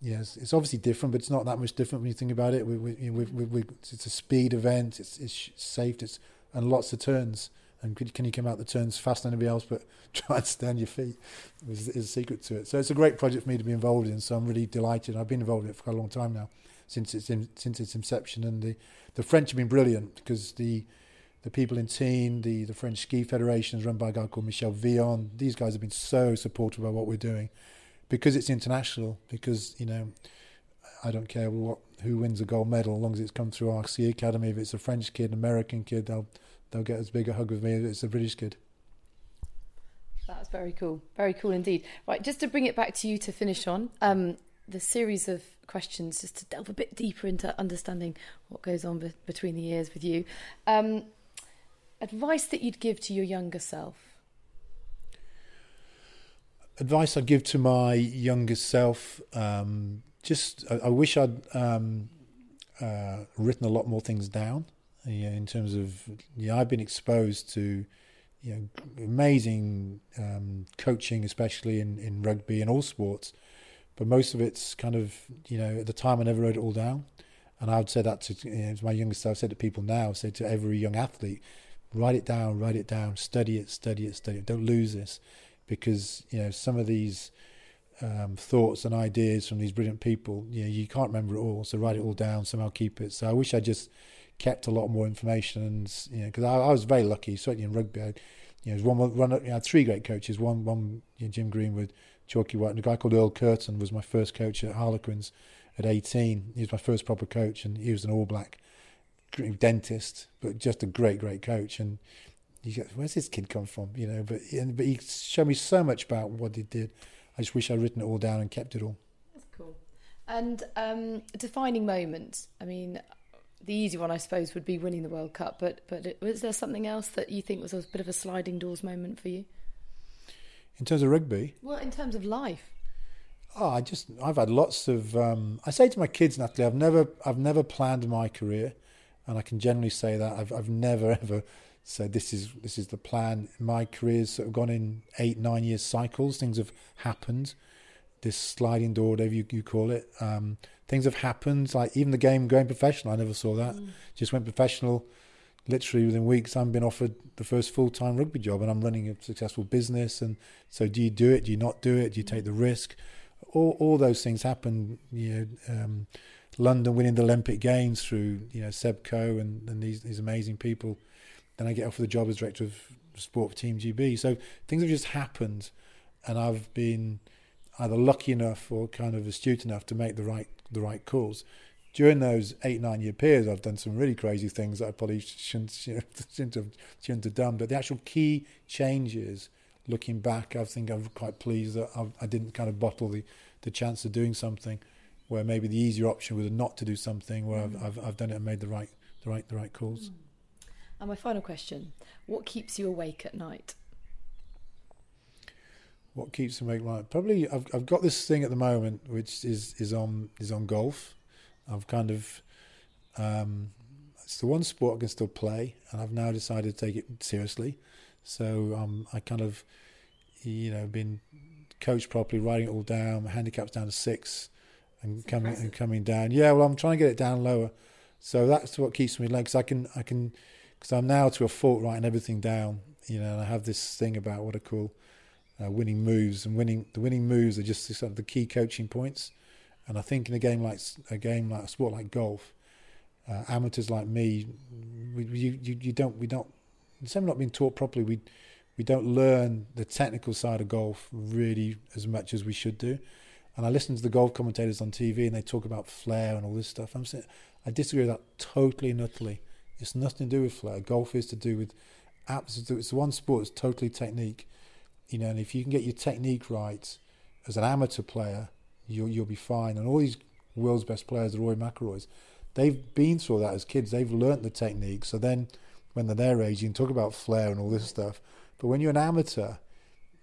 yes it's obviously different but it's not that much different when you think about it. We, we, we, we it's a speed event it's, it's safe it's and lots of turns. And can you come out the turns faster than anybody else but try and stand your feet is, is a secret to it. So it's a great project for me to be involved in so i'm really delighted. I've been involved in it for quite a long time now since its in, since its inception. And the the French have been brilliant because the the people in Tignes, the, the French Ski Federation is run by a guy called Michel Vion. These guys have been so supportive of what we're doing because it's international. Because you know, I don't care what who wins a gold medal as long as it's come through our ski academy. If it's a French kid, an American kid, they'll they'll get as big a hug with me as it's a British kid. That's very cool. Very cool indeed. Right, just to bring it back to you to finish on, um, the series of questions just to delve a bit deeper into understanding what goes on be- between the years with you. Um, advice that you'd give to your younger self? Advice I'd give to my younger self. Um, just, I, I, wish I'd um, uh, written a lot more things down. You know, in terms of, know, I've been exposed to, you know, amazing um, coaching, especially in, in rugby and all sports but most of it's kind of you know at the time I never wrote it all down, and I would say that to, you know, my youngest. I've said to people now, I say to every young athlete, write it down, write it down, study it, study it, study it. Don't lose this, because you know some of these um, thoughts and ideas from these brilliant people, you know, you can't remember it all. So write it all down, somehow keep it. So I wish I just kept a lot more information, and you know, because I, I, was very lucky, certainly in rugby. I, you know, one, one, you had three great coaches. One, one, you know, Jim Greenwood, Chalky White. And a guy called Earle Kirton was my first coach at Harlequins at 18. He was my first proper coach, and he was an All Black dentist, but just a great, great coach. And you go, where's this kid come from? You know, but but he showed me so much about what he did. I just wish I'd written it all down and kept it all. That's cool. And um, defining moment. I mean, the easy one, I suppose, would be winning the World Cup. But but was there something else that you think was a bit of a sliding doors moment for you? In terms of rugby? Well, in terms of life. Oh, I just I've had lots of. Um, I say to my kids, Natalie, I've never I've never planned my career, and I can generally say that I've I've never ever said this is this is the plan. My career's sort of gone in eight nine years cycles. Things have happened. This sliding door, whatever you, you call it. Um, things have happened. Like even the game going professional, I never saw that. Mm. Just went professional literally within weeks, I'm been offered the first full time rugby job, and I'm running a successful business. And so, do you do it? Do you not do it? Do you take the risk? All all those things happen. You know, um, London winning the Olympic Games through you know Seb Coe and, and these these amazing people. Then I get offered the job as director of sport for Team GB. So things have just happened, and I've been either lucky enough or kind of astute enough to make the right the right calls during those eight nine year periods, I've done some really crazy things that I probably shouldn't, shouldn't, have, shouldn't have done. But the actual key changes, looking back, I think I'm quite pleased that I did not kind of bottle the, the chance of doing something where maybe the easier option was not to do something where mm. I've, I've, I've done it and made the right the right the right calls. Mm. And my final question: What keeps you awake at night? What keeps me awake at night? Probably I've I've got this thing at the moment which is is on is on golf I've kind of um, it's the one sport I can still play, and I've now decided to take it seriously. So um, I kind of, you know, been coached properly, writing it all down. My handicap's down to six, and coming and coming down. Yeah, well, I'm trying to get it down lower, so that's what keeps me like. Cause I can I can because I'm now to a fault writing everything down. You know, and I have this thing about what I call uh, winning moves, and winning the winning moves are just sort of the key coaching points. And I think in a game like a game like a sport like golf, uh, amateurs like me, we, you, you, you don't we don't instead of not being taught properly, we we don't learn the technical side of golf really as much as we should do. And I listen to the golf commentators on TV, and they talk about flair and all this stuff. I'm saying I disagree with that totally and utterly. It's nothing to do with flair. Golf is to do with absolute. It's one sport. It's totally technique. You know, and if you can get your technique right as an amateur player, you'll you'll be fine. And all these world's best players, the Rory McIlroys, they've been through that as kids. They've learnt the technique. So then, when they're their age, you can talk about flair and all this stuff. But when you're an amateur,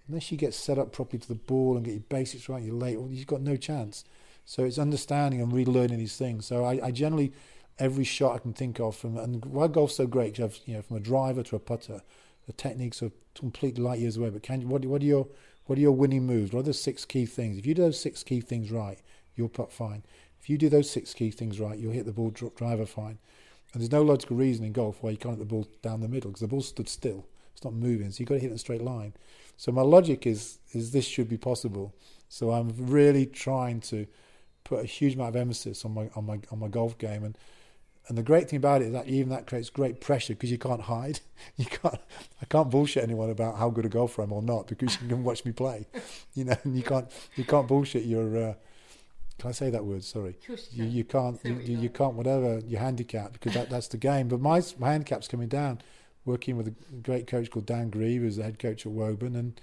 unless you get set up properly to the ball and get your basics right, you're late. You've got no chance. So it's understanding and relearning these things. So I, I generally every shot I can think of from and why golf's so great you have you know from a driver to a putter, the techniques are completely light years away. But can what what are your what are your winning moves? What are the six key things? If you do those six key things right, you'll putt fine. If you do those six key things right, you'll hit the ball driver fine. And there's no logical reason in golf why you can't hit the ball down the middle because the ball stood still. It's not moving, so you've got to hit it in a straight line. So my logic is is this should be possible. So I'm really trying to put a huge amount of emphasis on my on my on my golf game and and the great thing about it is that even that creates great pressure because you can't hide. You can't. I can't bullshit anyone about how good a golfer I am or not because you can watch me play. You know, and you can't. You can't bullshit your. Uh, can I say that word? Sorry. You, you can't. You, you, you, can't. Whatever your handicap because that, that's the game. But my my handicap's coming down. Working with a great coach called Dan Grieve, who's the head coach at Woburn, and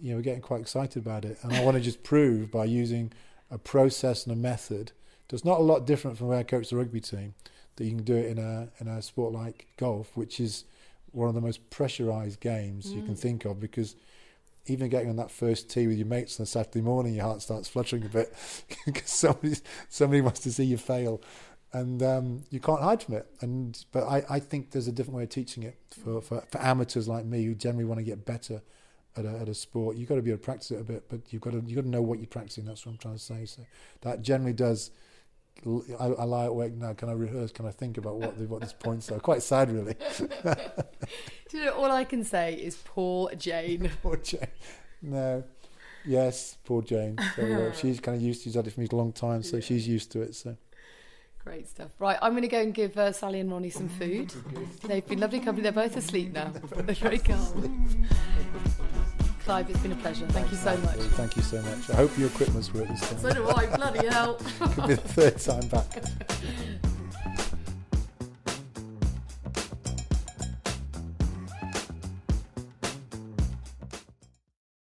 you know we're getting quite excited about it. And I want to just prove by using a process and a method that's not a lot different from where I coach the rugby team that you can do it in a in a sport like golf, which is one of the most pressurized games mm. you can mm. think of because even getting on that first tee with your mates on a Saturday morning, your heart starts fluttering a bit because somebody somebody wants to see you fail, and um, you can't hide from it. And but I, I think there's a different way of teaching it for, for, for amateurs like me who generally want to get better at a, at a sport. You've got to be able to practice it a bit, but you've got to you got to know what you're practicing. That's what I'm trying to say. So that generally does I, I lie awake now. Can I rehearse? Can I think about what the, what these points are? Quite sad, really. Do you know, all I can say is poor Jane. poor Jane. No. Yes, poor Jane. So uh, she's kind of used to. She's had it for me a long time, so yeah. she's used to it. So. Great stuff. Right, I'm going to go and give uh, Sally and Ronnie some food. They've been lovely company. They're both asleep now. They're very calm. Clive, it's been a pleasure. Thank you so much. Thank you so much. I hope your equipment's worked this time. So do I. Bloody hell. Could be the third time back.